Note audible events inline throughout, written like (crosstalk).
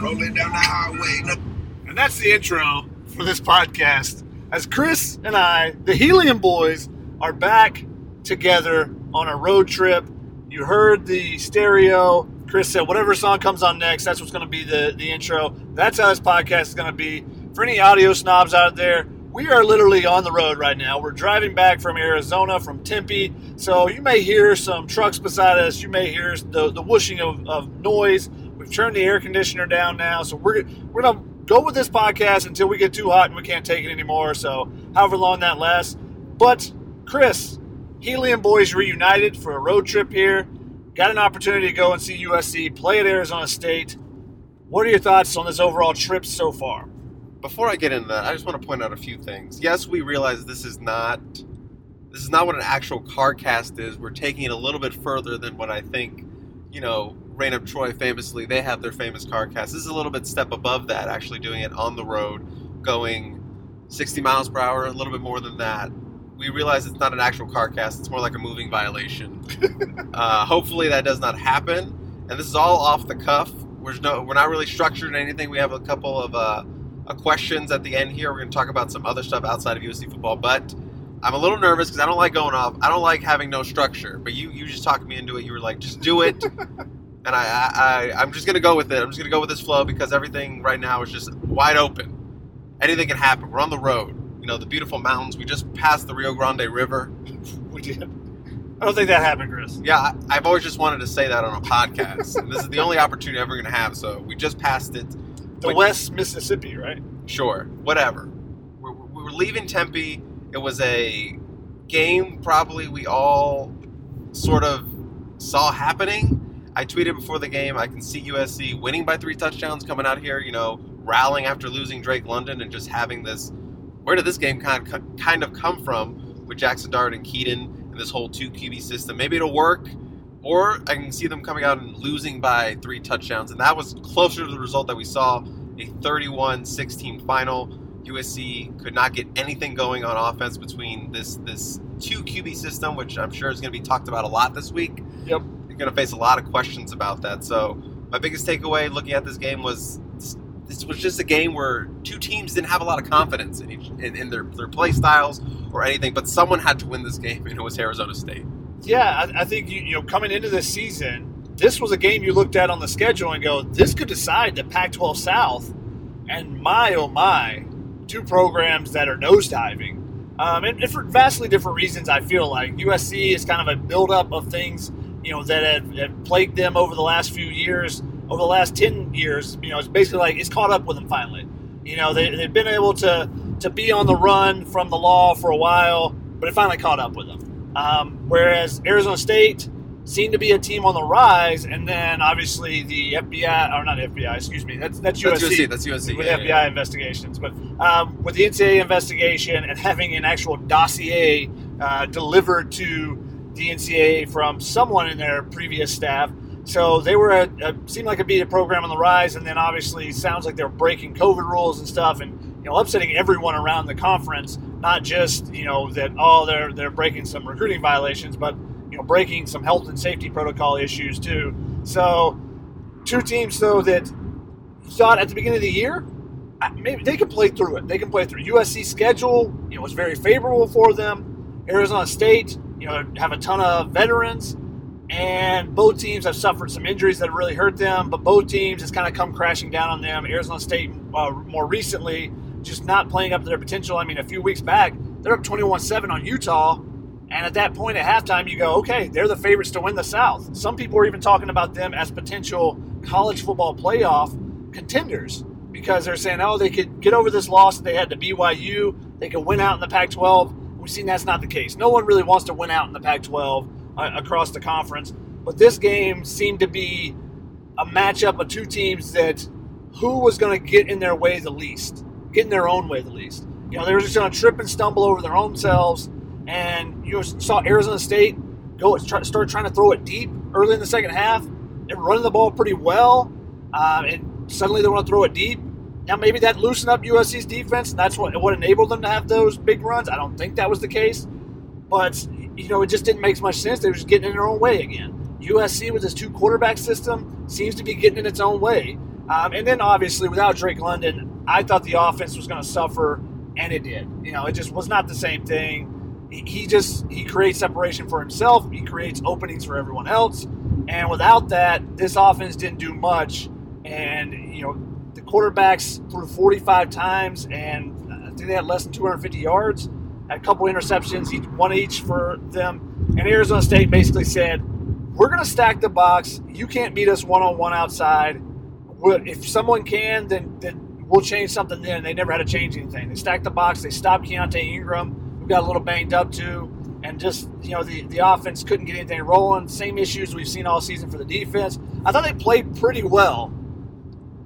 rolling down the highway. And that's the intro for this podcast. As Chris and I, the Helium Boys, are back together on a road trip. You heard the stereo. Chris said, whatever song comes on next, that's what's going to be the, the intro. That's how this podcast is going to be. For any audio snobs out there, we are literally on the road right now. We're driving back from Arizona, from Tempe. So you may hear some trucks beside us. You may hear the, the whooshing of, of noise. We've turned the air conditioner down now. So we're, we're to go with this podcast until we get too hot and we can't take it anymore. So however long that lasts. But Chris, Helium Boys reunited for a road trip here. Got an opportunity to go and see USC play at Arizona State. What are your thoughts on this overall trip so far? Before I get into that, I just want to point out a few things. Yes, we realize this is not this is not what an actual car cast is. We're taking it a little bit further than what I think, you know, Reign of Troy famously, they have their famous car cast. This is a little bit step above that, actually doing it on the road, going 60 miles per hour, a little bit more than that. We realize it's not an actual car cast, it's more like a moving violation. (laughs) uh, hopefully that does not happen. And this is all off the cuff. We're, no, we're not really structured in anything. We have a couple of uh, questions at the end here. We're going to talk about some other stuff outside of USC football, but I'm a little nervous because I don't like going off. I don't like having no structure. But you, you just talked me into it. You were like, just do it. (laughs) and I, I, I'm just going to go with it. I'm just going to go with this flow because everything right now is just wide open. Anything can happen. We're on the road. You know, the beautiful mountains. We just passed the Rio Grande River. (laughs) We did. I don't think that happened, Chris. Yeah, I, I've always just wanted to say that on a podcast. and this is the only opportunity I'm ever going to have. So we just passed it. The Wait. West Mississippi, right? Sure, whatever. We're, we were leaving Tempe. It was a game probably we all sort of saw happening. I tweeted before the game, I can see USC winning by three touchdowns coming out here, you know, rallying after losing Drake London and just having this. Where did this game kind of, kind of come from with Jackson Dart and Kedon and this whole two QB system? Maybe it'll work, or I can see them coming out and losing by three touchdowns. And that was closer to the result that we saw a 31 16 final. USC could not get anything going on offense between this this two QB system, which I'm sure is going to be talked about a lot this week. Yep. You're going to face a lot of questions about that. So my biggest takeaway looking at this game was this, was just a game where two teams didn't have a lot of confidence in each in, in their their play styles or anything, but someone had to win this game, and it was Arizona State. Yeah, I, I think you, you know coming into this season, this was a game you looked at on the schedule and go, this could decide the Pac-12 South. And my oh my, two programs that are nosediving, um, and, and for vastly different reasons. I feel like USC is kind of a buildup of things you know that had, have plagued them over the last few years, over the last ten years. You know, it's basically like it's caught up with them finally. You know, they, they've been able to to be on the run from the law for a while, but it finally caught up with them. Um, whereas Arizona State seemed to be a team on the rise, and then obviously the FBI or not FBI, excuse me, that's that's That's USC. USC. That's USC. with yeah, FBI yeah. investigations, but um, with the NCAA investigation and having an actual dossier uh, delivered to NCAA from someone in their previous staff, so they were a, a uh, seemed like a be a program on the rise, and then obviously sounds like they're breaking COVID rules and stuff, and you know upsetting everyone around the conference. Not just you know that oh they're they're breaking some recruiting violations, but you know breaking some health and safety protocol issues too. So two teams though that thought at the beginning of the year maybe they can play through it. They can play through USC schedule. You know was very favorable for them. Arizona State you know have a ton of veterans. And both teams have suffered some injuries that really hurt them, but both teams has kind of come crashing down on them. Arizona State, uh, more recently, just not playing up to their potential. I mean, a few weeks back, they're up 21 7 on Utah. And at that point at halftime, you go, okay, they're the favorites to win the South. Some people are even talking about them as potential college football playoff contenders because they're saying, oh, they could get over this loss that they had to BYU. They could win out in the Pac 12. We've seen that's not the case. No one really wants to win out in the Pac 12 uh, across the conference. But this game seemed to be a matchup of two teams that who was going to get in their way the least, get in their own way the least. You know, they were just going to trip and stumble over their own selves. And you saw Arizona State go try, start trying to throw it deep early in the second half. They're running the ball pretty well, uh, and suddenly they want to throw it deep. Now maybe that loosened up USC's defense, and that's what what enabled them to have those big runs. I don't think that was the case, but you know it just didn't make much sense. They were just getting in their own way again. USC with this two quarterback system seems to be getting in its own way. Um, and then obviously without Drake London, I thought the offense was going to suffer, and it did. You know, it just was not the same thing. He, just he creates separation for himself. He creates openings for everyone else, and without that, this offense didn't do much. And you know, quarterbacks threw 45 times, and I think they had less than 250 yards. Had a couple interceptions, each one each for them. And Arizona State basically said, "We're going to stack the box. You can't beat us one on one outside. If someone can, then then we'll change something. Then they never had to change anything. They stacked the box. They stopped Keaontay Ingram, who got a little banged up too, and just you know the the offense couldn't get anything rolling. Same issues we've seen all season for the defense. I thought they played pretty well,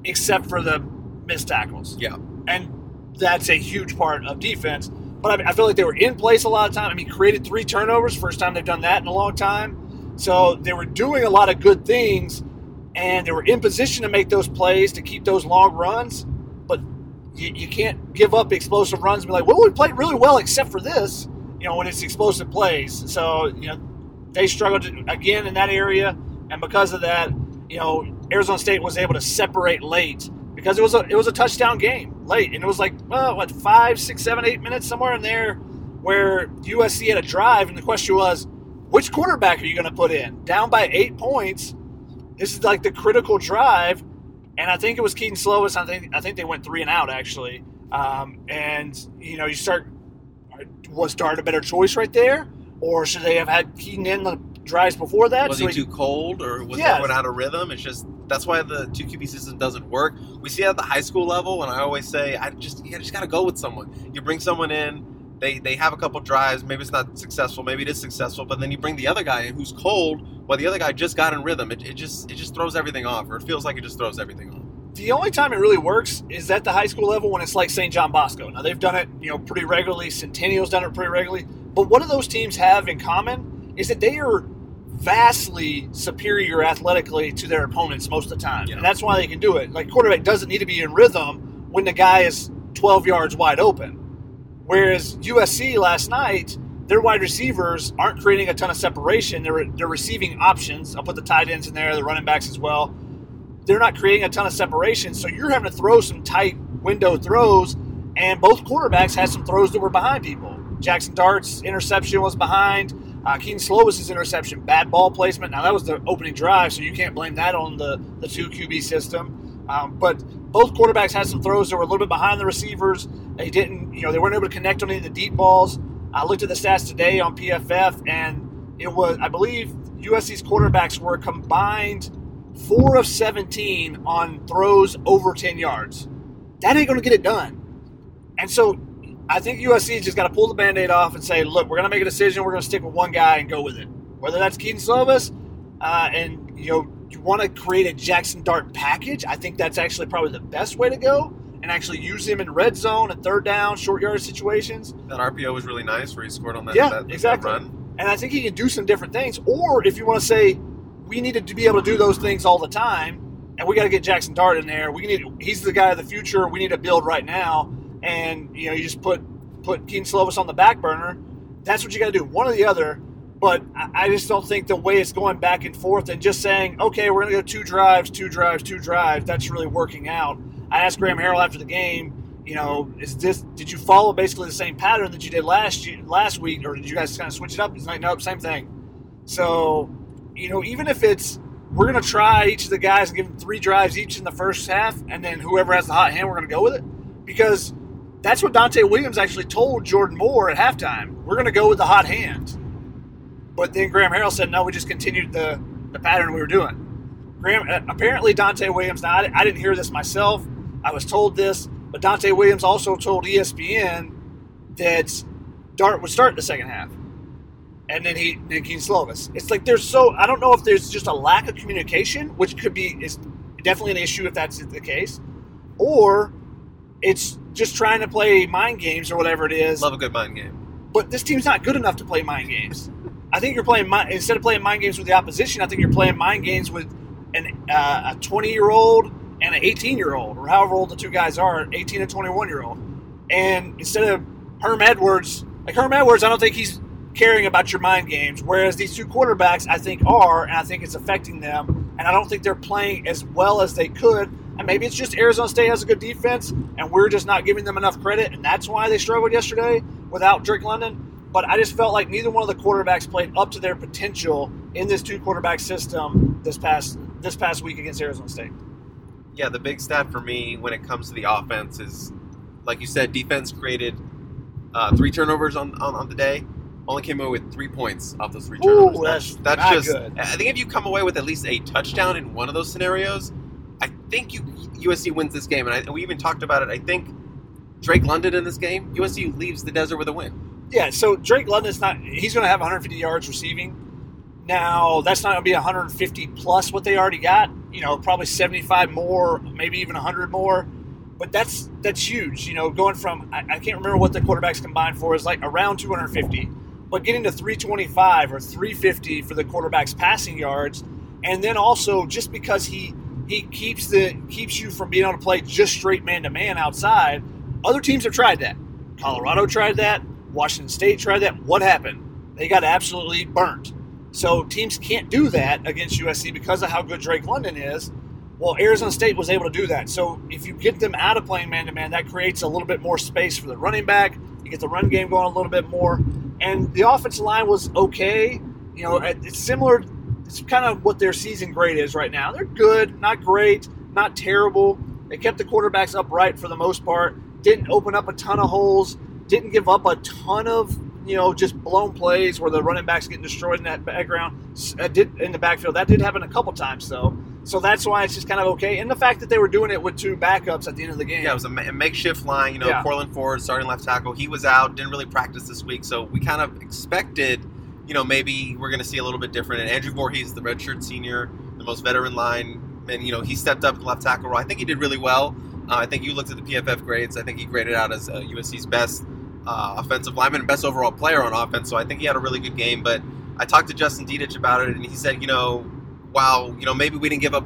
except for the missed tackles. Yeah. and that's a huge part of defense. But I, I feel like they were in place a lot of time. I mean, created three turnovers, first time they've done that in a long time. So they were doing a lot of good things, and they were in position to make those plays to keep those long runs. But you, you can't give up explosive runs and be like, well, we played really well except for this, you know, when it's explosive plays. So, you know, they struggled again in that area. And because of that, you know, Arizona State was able to separate late because it was a it was a touchdown game late, and it was like well, what five, six, seven, eight minutes somewhere in there where USC had a drive, and the question was, which quarterback are you going to put in? Down by eight points. This is like the critical drive, and I think it was Kedon Slovis. I think I think they went three and out actually, um, and you know you start was Dart a better choice right there, or should they have had Kedon in the drives before that? Was So he too cold or was Yeah. everyone out of rhythm? It's just that's why the two QB system doesn't work. We see it at the high school level, and I always say, I just you just got to go with someone. You bring someone in, they they have a couple drives, maybe it's not successful, maybe it is successful, but then you bring the other guy in who's cold, while the other guy just got in rhythm. It, it just it just throws everything off, or it feels like it just throws everything off. the only time it really works is at the high school level when it's like St. John Bosco. Now they've done it, you know, pretty regularly. Centennial's done it pretty regularly. But what do those teams have in common is that they are vastly superior athletically to their opponents most of the time, Yeah. and that's why they can do it. Like quarterback doesn't need to be in rhythm when the guy is 12 yards wide open. Whereas USC last night, their wide receivers aren't creating a ton of separation. They're they're receiving options. I'll put the tight ends in there, the running backs as well they're not creating a ton of separation. So you're having to throw some tight window throws, and both quarterbacks had some throws that were behind people. Jackson Dart's interception was behind. Uh, Kedon Slovis's interception, bad ball placement. Now that was the opening drive, so you can't blame that on the the two QB system. Um, but both quarterbacks had some throws that were a little bit behind the receivers. They didn't, you know, they weren't able to connect on any of the deep balls. I looked at the stats today on PFF, and it was, I believe, USC's quarterbacks were combined four of 17 on throws over 10 yards. That ain't going to get it done. And so I think USC's just got to pull the band aid off and say, look, we're going to make a decision. We're going to stick with one guy and go with it. Whether that's Kedon Slovis, uh, and you know, you want to create a Jackson Dart package, I think that's actually probably the best way to go and actually use him in red zone and third down, short yard situations. That RPO was really nice, where he scored on that. Yeah, that, that exactly. run. And I think he can do some different things. Or if you want to say we needed to be able to do those things all the time, and we got to get Jackson Dart in there. We need he's the guy of the future. We need to build right now. And you know, you just put put Kedon Slovis on the back burner. That's what you got to do. One or the other. But I just don't think the way it's going back and forth and just saying, okay, we're going to go two drives, two drives, two drives. That's really working out. I asked Graham Harrell after the game, you know, is this? Did you follow basically the same pattern that you did last year, last week, or did you guys kind of switch it up? He's like, nope, same thing. So, you know, even if it's we're going to try each of the guys give them three drives each in the first half, and then whoever has the hot hand, we're going to go with it because that's what Donte Williams actually told Jordan Moore at halftime. We're going to go with the hot hand. But then Graham Harrell said, no, we just continued the, the pattern we were doing. Graham, uh, apparently Donte Williams, now I, I didn't hear this myself. I was told this, but Donte Williams also told ESPN that Dart would start in the second half. And then he, then Kedon Slovis. It's like there's so, I don't know if there's just a lack of communication, which could be, is definitely an issue if that's the case, or it's just trying to play mind games or whatever it is Love a good mind game. but this team's not good enough to play mind games. I think you're playing mi- instead of playing mind games with the opposition. I think you're playing mind games with an uh, a 20 year old and an 18 year old, or however old the two guys are, 18 and 21 year old. And instead of Herm Edwards, like Herm Edwards, I don't think he's caring about your mind games. Whereas these two quarterbacks, I think, are, and I think it's affecting them. And I don't think they're playing as well as they could. And maybe it's just Arizona State has a good defense, and we're just not giving them enough credit, and that's why they struggled yesterday without Drake London. But I just felt like neither one of the quarterbacks played up to their potential in this two quarterback system this past this past week against Arizona State. Yeah, the big stat for me when it comes to the offense is, like you said, defense created uh, three turnovers on, on, on the day. Only came away with three points off those three Ooh, turnovers. that's not just. good. I think if you come away with at least a touchdown in one of those scenarios, I think you USC wins this game. And, I, we even talked about it. I think Drake London in this game, USC leaves the desert with a win. Yeah, so Drake London's not. He's going to have 150 yards receiving. Now that's not going to be 150 plus what they already got. You know, probably 75 more, maybe even 100 more. But that's that's huge. You know, going from I, I can't remember what the quarterbacks combined for is like around 250, but getting to 325 or 350 for the quarterback's passing yards, and then also just because he he keeps the keeps you from being able to play just straight man to man outside. Other teams have tried that. Colorado tried that. Washington State tried that. What happened? They got absolutely burnt. So teams can't do that against USC because of how good Drake London is. Well, Arizona State was able to do that. So if you get them out of playing man to man, that creates a little bit more space for the running back. You get the run game going a little bit more. And the offensive line was okay. You know, it's similar. It's kind of what their season grade is right now. They're good, not great, not terrible. They kept the quarterbacks upright for the most part. Didn't open up a ton of holes. Didn't give up a ton of you know just blown plays where the running backs getting destroyed in that background. Uh, did in the backfield that did happen a couple times though. So that's why it's just kind of okay. And the fact that they were doing it with two backups at the end of the game. Yeah, it was a, ma- a makeshift line. You know, Yeah. Courtland Ford, starting left tackle, he was out, didn't really practice this week, so we kind of expected, you know, maybe we're going to see a little bit different. And Andrew Voorhees, the redshirt senior, the most veteran line, and you know, he stepped up left tackle role. I think he did really well. Uh, I think you looked at the PFF grades. I think he graded out as uh, USC's best uh, offensive lineman and best overall player on offense. So I think he had a really good game. But I talked to Justin Dedich about it, and he said, you know, while you know maybe we didn't give up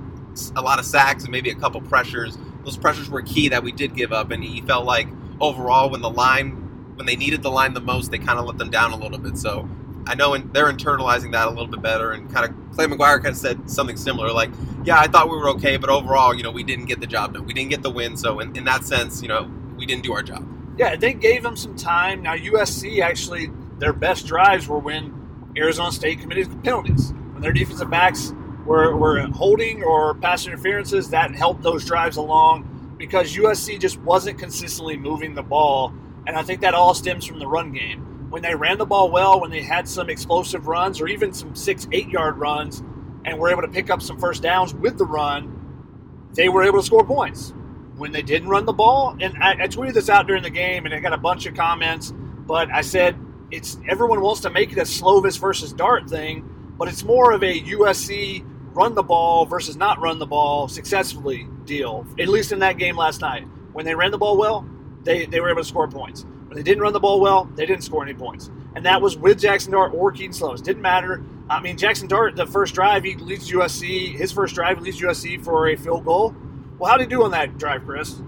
a lot of sacks and maybe a couple pressures. Those pressures were key that we did give up, and he felt like overall when the line, when they needed the line the most, they kind of let them down a little bit. So I know in, they're internalizing that a little bit better, and kind of Clay McGuire kind of said something similar, like, yeah, I thought we were okay, but overall, you know, we didn't get the job done. We didn't get the win, so in, in that sense, you know, we didn't do our job. Yeah, they gave them some time. Now USC actually their best drives were when Arizona State committed penalties. When their defensive backs were, were holding or pass interferences, that helped those drives along because USC just wasn't consistently moving the ball. And I think that all stems from the run game. When they ran the ball well, when they had some explosive runs or even some six, eight yard runs and were able to pick up some first downs with the run, they were able to score points when they didn't run the ball. And I, I tweeted this out during the game, and I got a bunch of comments. But I said it's everyone wants to make it a Slovis versus Dart thing, but it's more of a USC run the ball versus not run the ball successfully deal. At least in that game last night, when they ran the ball well, they they were able to score points. When they didn't run the ball well, they didn't score any points. And that was with Jackson Dart or Kedon Slovis. Didn't matter. I mean, Jackson Dart, the first drive, he leads USC. His first drive leads USC for a field goal. Well, how did he do on that drive, Chris?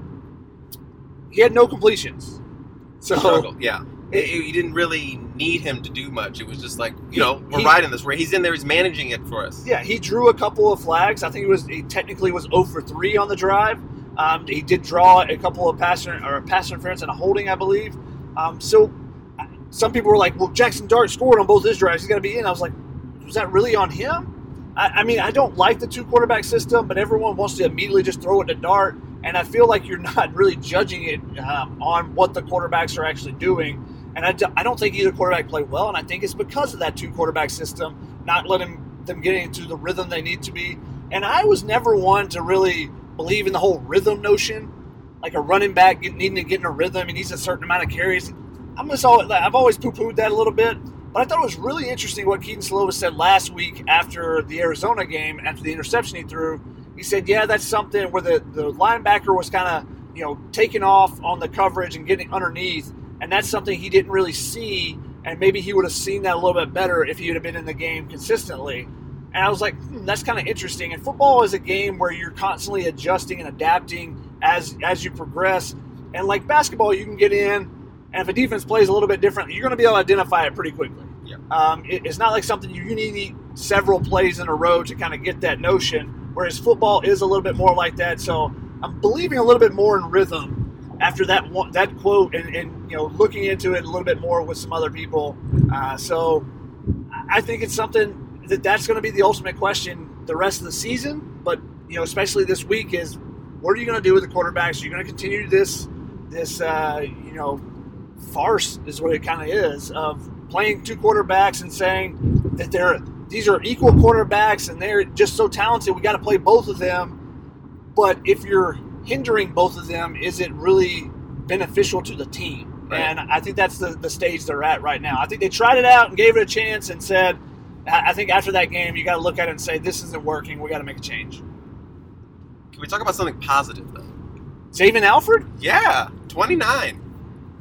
He had no completions. So Struggled, yeah. You didn't really need him to do much. It was just like, you know, we're He- riding this. Where he's in there, he's managing it for us. yeah, he drew a couple of flags. I think he was he technically was 0 for 3 on the drive. Um, he did draw a couple of pass or a pass interference and a holding, I believe. Um, so uh, some people were like, "Well, Jackson Dart scored on both his drives. He's got to be in." I was like, "Was that really on him?" I, I mean, I don't like the two quarterback system, but everyone wants to immediately just throw it to Dart, and I feel like you're (laughs) not really judging it um, on what the quarterbacks are actually doing. And I, I don't think either quarterback played well, and I think it's because of that two quarterback system, not letting them get into the rhythm they need to be. And I was never one to really believe in the whole rhythm notion, like a running back needing to get in a rhythm. He needs a certain amount of carries. I'm just always, I've always poo-pooed that a little bit, but I thought it was really interesting what Kedon Slovis said last week after the Arizona game, after the interception he threw. He said, "Yeah, that's something where the the linebacker was kind of you know taking off on the coverage and getting underneath, and that's something he didn't really see, and maybe he would have seen that a little bit better if he would have been in the game consistently." And I was like, hmm, that's kind of interesting. And football is a game where you're constantly adjusting and adapting as as you progress. And like basketball, you can get in, and if a defense plays a little bit different, you're going to be able to identify it pretty quickly. Yeah. Um, it- it's not like something you, you need several plays in a row to kind of get that notion. Whereas football is a little bit more like that. So I'm believing a little bit more in rhythm after that one, that quote and, and you know looking into it a little bit more with some other people. Uh, so I think it's something that that's going to be the ultimate question the rest of the season. But you know, especially this week, is what are you going to do with the quarterbacks? Are you going to continue this this uh, you know farce is what it kind of is of playing two quarterbacks and saying that they're these are equal quarterbacks and they're just so talented. We got to play both of them. But if you're hindering both of them, is it really beneficial to the team? Right. And I think that's the, the stage they're at right now. I think they tried it out and gave it a chance and said, I think after that game, you got to look at it and say, this isn't working. We got to make a change. Can we talk about something positive, though? Xavier Alford? Yeah, 29.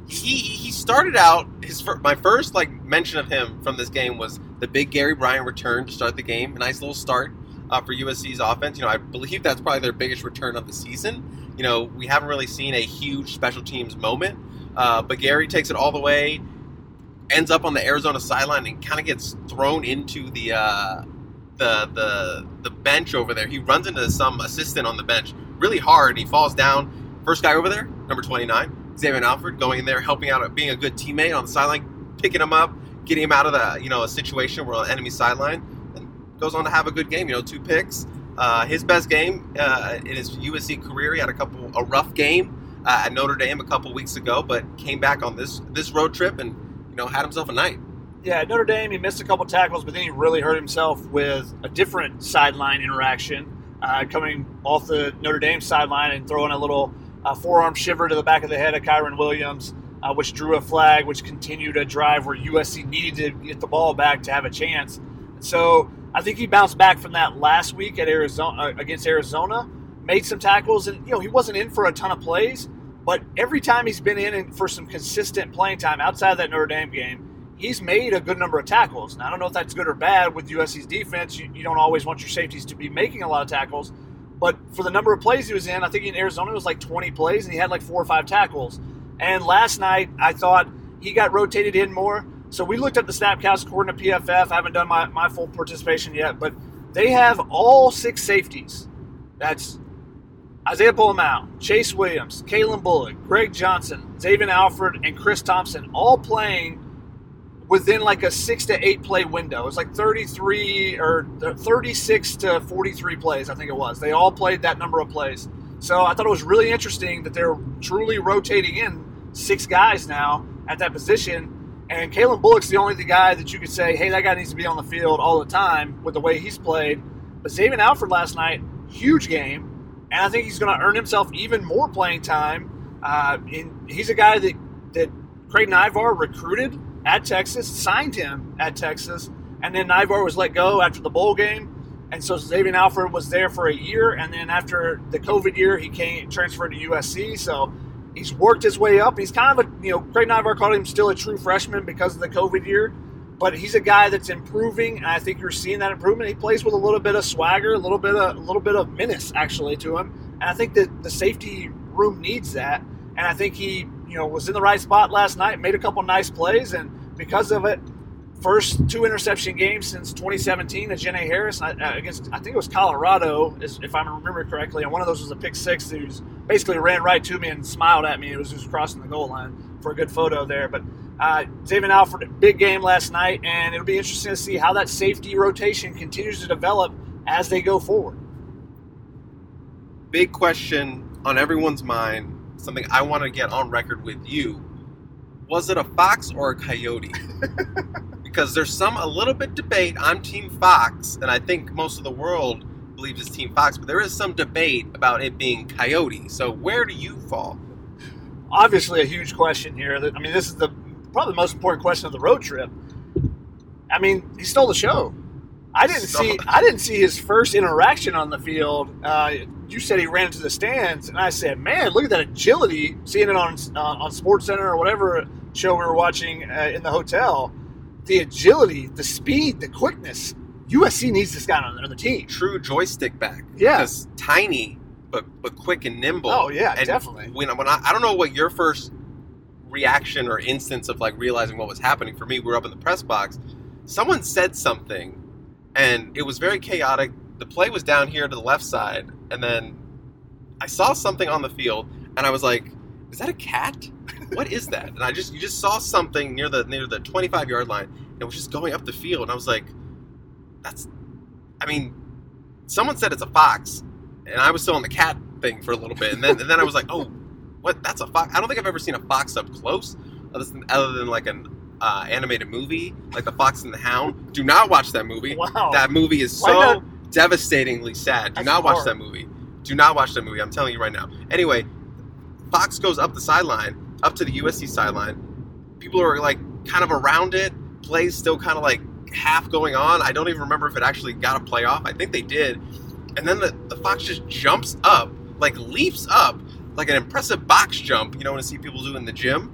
He he started out his my first like mention of him from this game was the big Gary Bryant return to start the game. A nice little start uh, for USC's offense. You know, I believe that's probably their biggest return of the season. You know, we haven't really seen a huge special teams moment uh, but Gary takes it all the way, ends up on the Arizona sideline, and kind of gets thrown into the uh, the the the bench over there. He runs into some assistant on the bench really hard. He falls down. First guy over there, number twenty nine, Xavier Alford, going in there, helping out, being a good teammate on the sideline, picking him up, getting him out of the you know a situation where on enemy sideline, and goes on to have a good game. You know, two picks. Uh, his best game uh, in his USC career. He had a couple a rough game uh, at Notre Dame a couple weeks ago, but came back on this this road trip and you know had himself a night. Yeah, Notre Dame he missed a couple tackles, but then he really hurt himself with a different sideline interaction, uh, coming off the Notre Dame sideline and throwing a little uh, forearm shiver to the back of the head of Kyren Williams, uh, which drew a flag, which continued a drive where USC needed to get the ball back to have a chance. So I think he bounced back from that last week at Arizona uh, against Arizona, made some tackles, and you know he wasn't in for a ton of plays, but every time he's been in for some consistent playing time outside of that Notre Dame game, he's made a good number of tackles. And I don't know if that's good or bad with USC's defense. You, you, don't always want your safeties to be making a lot of tackles. But for the number of plays he was in, I think in Arizona it was like 20 plays and he had like four or five tackles. And last night, I thought he got rotated in more. So we looked at the snap counts according to PFF. I haven't done my, my full participation yet, but they have all six safeties. That's Isaiah Pola-Mao, Chase Williams, Calen Bullock, Greg Johnson, Xavier Alford, and Chris Thompson all playing within like a six to eight play window. It's like 33 or 36 to 43 plays, I think it was. They all played that number of plays. So I thought it was really interesting that they're truly rotating in six guys now at that position. And Calen Bullock's the only the guy that you could say, hey, that guy needs to be on the field all the time with the way he's played. But Xavier Alford last night, huge game and I think he's going to earn himself even more playing time. Uh, he's a guy that that Craig Naivar recruited at Texas, signed him at Texas, and then Naivar was let go after the bowl game. And so Xavier Alford was there for a year, and then after the COVID year, he came transferred to USC. So he's worked his way up. He's kind of a you know Craig Naivar called him still a true freshman because of the COVID year, but he's a guy that's improving, and I think you're seeing that improvement. He plays with a little bit of swagger, a little bit of a little bit of menace actually to him, and I think that the safety room needs that. And I think he, you know, was in the right spot last night, made a couple nice plays, and because of it, first two interception games since 2017 at Jenny Harris uh, against I think it was Colorado, if I remember correctly, and one of those was a pick six. He basically ran right to me and smiled at me. It was just crossing the goal line for a good photo there, but. Uh, Xavier Alford, big game last night, and it'll be interesting to see how that safety rotation continues to develop as they go forward. Big question on everyone's mind, something I want to get on record with you. Was it a fox or a coyote? (laughs) because there's some a little bit debate. I'm Team Fox, and I think most of the world believes it's Team Fox, but there is some debate about it being coyote. So where do you fall? Obviously, a huge question here. I mean, this is the probably the most important question of the road trip. I mean, he stole the show. I didn't see I didn't see his first interaction on the field. Uh, you said he ran into the stands, and I said, "Man, look at that agility!" Seeing it on uh, on Sports Center or whatever show we were watching uh, in the hotel, the agility, the speed, the quickness. USC needs this guy on, the team. True joystick back. Yeah, tiny but but quick and nimble. Oh yeah, and definitely. When, when I, I don't know what your first reaction or instance of like realizing what was happening for me. We were up in the press box. Someone said something, and it was very chaotic. The play was down here to the left side, and then I saw something on the field, and I was like, "Is that a cat? (laughs) What is that?" And I just you just saw something near the near the 25 yard line. and It was just going up the field, and I was like, "That's." I mean, someone said it's a fox, and I was still on the cat thing for a little bit, and then and then I was like, "Oh, what? That's a fox." I don't think I've ever seen a fox up close, other than, other than like an uh, animated movie, like The Fox and the Hound. Do not watch that movie. Wow. That movie is Why so not? devastatingly sad. Do That's not watch horrible. that movie. Do not watch that movie. I'm telling you right now. Anyway, Fox goes up the sideline, up to the USC sideline. People are like kind of around it. Plays still kind of like half going on. I don't even remember if it actually got a playoff. I think they did. And then the, the Fox just jumps up, like leaps up, like an impressive box jump, you know, when I see people do in the gym.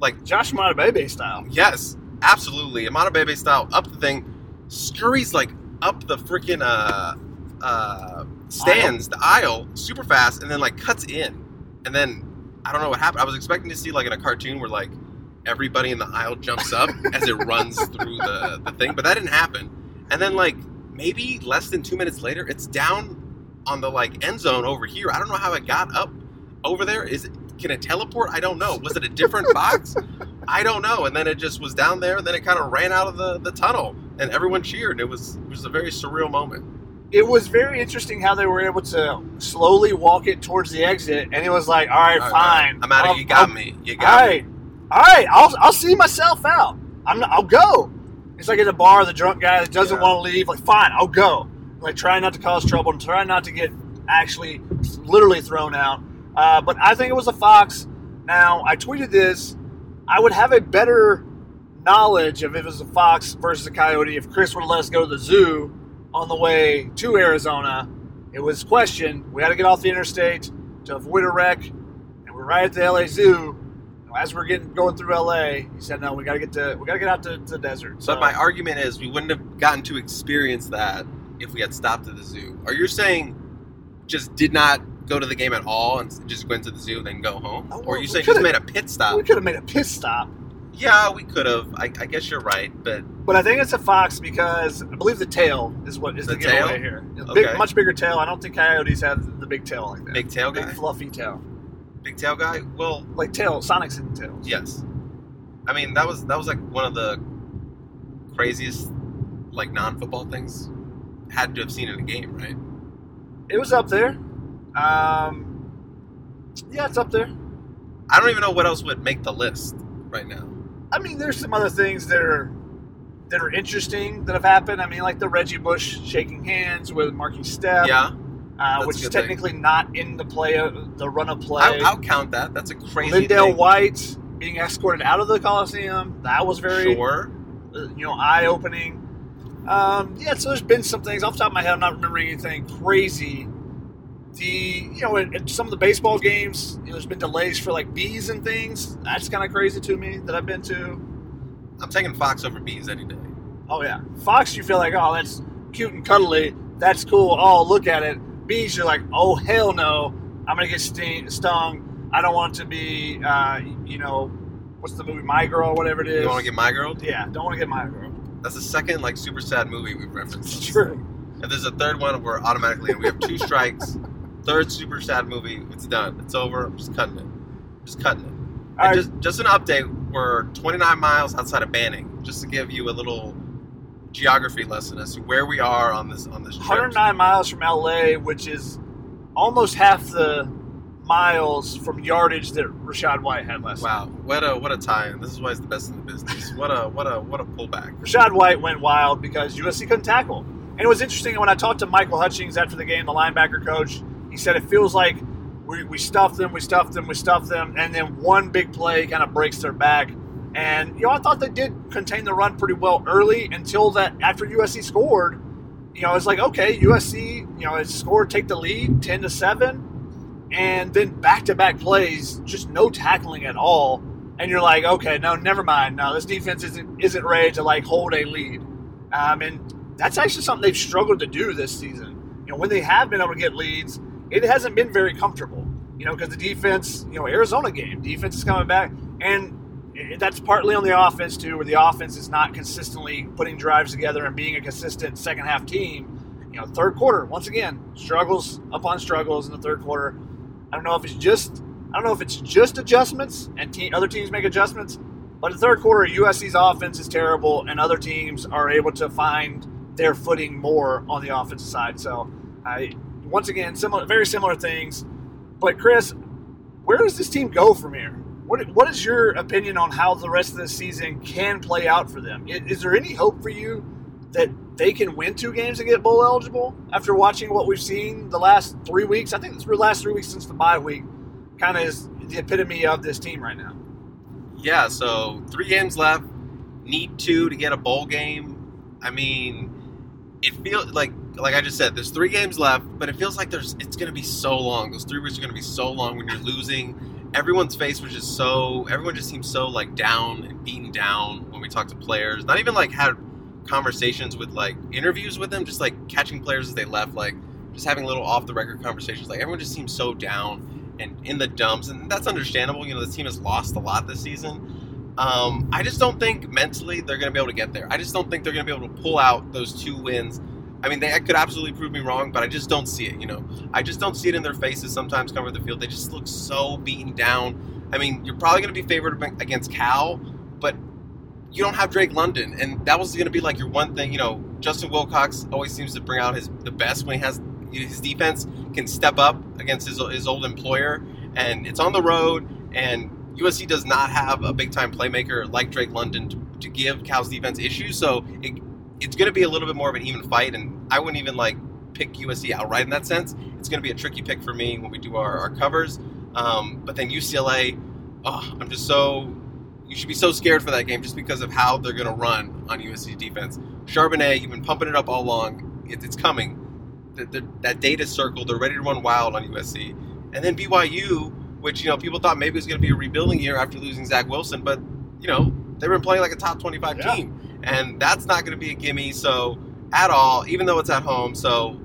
Like Josh Montabebe style. Yes, absolutely. Amana Bebe style up the thing, scurries like up the freaking uh, uh, stands, the aisle, super fast, and then like cuts in. And then I don't know what happened. I was expecting to see like in a cartoon where like everybody in the aisle jumps up (laughs) as it runs through the, the thing, but that didn't happen. And then like maybe less than two minutes later, it's down on the like end zone over here. I don't know how it got up over there. Is it can it teleport? I don't know. Was it a different box? (laughs) I don't know. And then it just was down there, and then it kind of ran out of the, the tunnel, and everyone cheered. It was it was a very surreal moment. It was very interesting how they were able to slowly walk it towards the exit, and it was like, all right, All right, fine, I'm out of you. Got I'll- me. You All got me. right, all right, I'll I'll see myself out. I'm not, I'll go. It's like at a bar, the drunk guy that doesn't Yeah. want to leave. Like, fine, I'll go. Like, trying not to cause trouble and trying not to get actually literally thrown out. Uh, but I think it was a fox. Now I tweeted this. I would have a better knowledge of if it was a fox versus a coyote if Chris would have let us go to the zoo on the way to Arizona. It was questioned. We had to get off the interstate to avoid a wreck, and we're right at the LA Zoo. As we're getting going through LA, he said, "No, we got to get to we got to get out to, to the desert." But my argument is we wouldn't have gotten to experience that if we had stopped at the zoo. Are you saying just did not go to the game at all and just went to the zoo and then go home? Oh, or are you we saying just made a pit stop? we could have made a pit stop. Yeah, we could have. I, I guess you're right, but But I think it's a fox because I believe the tail is what is the, The tail? giveaway here. A Big, Okay. much bigger tail. I don't think coyotes have the big tail like that. big tail big guy, fluffy tail, big tail guy. Well, like tail. Sonic's in tails. yes. I mean that was that was like one of the craziest like non-football things had to have seen in a game, right? It was up there. Um, yeah, it's up there. I don't even know what else would make the list right now. I mean, there's some other things that are that are interesting that have happened. I mean, like the Reggie Bush shaking hands with Marky Step, Yeah, uh, which is good thing. technically not in the play of the run of play. I, I'll count that. That's a crazy Lindell thing. White being escorted out of the Coliseum. That was very Sure. uh, you know eye opening. Um, yeah, so there's been some things off the top of my head. I'm not remembering anything crazy. The you know in some of the baseball games, you know, there's been delays for like bees and things. That's kind of crazy to me that I've been to. I'm taking Fox over bees any day. Oh yeah, Fox, you feel like oh that's cute and cuddly. That's cool. Oh look at it. Bees, you're like oh hell no. I'm gonna get sting, stung. I don't want to be uh, you know what's the movie My Girl whatever it is. You want to get My Girl? yeah, don't want to get My Girl. That's the second like super sad movie we've referenced. It's true. If there's a third one, we're automatically. We have two (laughs) strikes. Third super sad movie. It's done. It's over. I'm just cutting it. just cutting it. All right. just just an update. We're 29 miles outside of Banning. Just to give you a little geography lesson as to where we are on this on this trip. 109 miles from LA, which is almost half the miles from yardage that Rachaad White had last Wow, what a what a tie-in. This is why he's the best in the business. What a what a what a pullback. Rachaad White went wild because USC couldn't tackle. And it was interesting when I talked to Michael Hutchings after the game, the linebacker coach. He said it feels like we, we stuffed them, we stuffed them, we stuffed them, and then one big play kind of breaks their back. And you know, I thought they did contain the run pretty well early until that after USC scored. You know, it's like okay, USC, you know, it scored, take the lead, ten to seven, and then back to back plays, just no tackling at all. And you're like, okay, no, never mind. No, this defense isn't isn't ready to like hold a lead. Um, and that's actually something they've struggled to do this season. You know, when they have been able to get leads, it hasn't been very comfortable. You know, because the defense, you know, Arizona game, defense is coming back, and that's partly on the offense too, where the offense is not consistently putting drives together and being a consistent second half team. You know, third quarter once again struggles upon struggles in the third quarter. I don't know if it's just I don't know if it's just adjustments and te- other teams make adjustments, but in the third quarter, USC's offense is terrible, and other teams are able to find their footing more on the offensive side. So, I once again similar, very similar things. But Chris, where does this team go from here? What, what is your opinion on how the rest of the season can play out for them? Is, is there any hope for you that they can win two games and get bowl eligible after watching what we've seen the last three weeks? I think it's the last three weeks since the bye week kind of is the epitome of this team right now. Yeah, so three games left. Need two to get a bowl game. I mean, it feels like like I just said, there's three games left, but it feels like there's it's gonna be so long. Those three weeks are gonna be so long when you're losing. Everyone's face was just so everyone just seems so like down and beaten down when we talk to players. Not even like had conversations with like interviews with them, just like catching players as they left, like just having little off the record conversations. Like everyone just seems so down and in the dumps, and that's understandable. You know, the team has lost a lot this season. Um, I just don't think mentally they're going to be able to get there. I just don't think they're going to be able to pull out those two wins. I mean, they could absolutely prove me wrong, but I just don't see it. You know, I just don't see it in their faces. Sometimes cover the field, they just look so beaten down. I mean, you're probably going to be favored against Cal, but you don't have Drake London, and that was going to be like your one thing. You know, Justin Wilcox always seems to bring out his the best when he has his defense can step up against his, his old employer, and it's on the road. And USC does not have a big time playmaker like Drake London to, to give Cal's defense issues, so it, it's going to be a little bit more of an even fight. And I wouldn't even like pick USC outright in that sense. It's going to be a tricky pick for me when we do our, our covers. Um, but then UCLA, oh, I'm just so you should be so scared for that game just because of how they're going to run on USC defense. Charbonnet, you've been pumping it up all along. It, it's coming. The, the, that data circle, they're ready to run wild on USC. And then BYU, which, you know, people thought maybe it was going to be a rebuilding year after losing Zach Wilson, but, you know, they've been playing like a top 25 Yeah. team. And that's not going to be a gimme, so, at all, even though it's at home. So,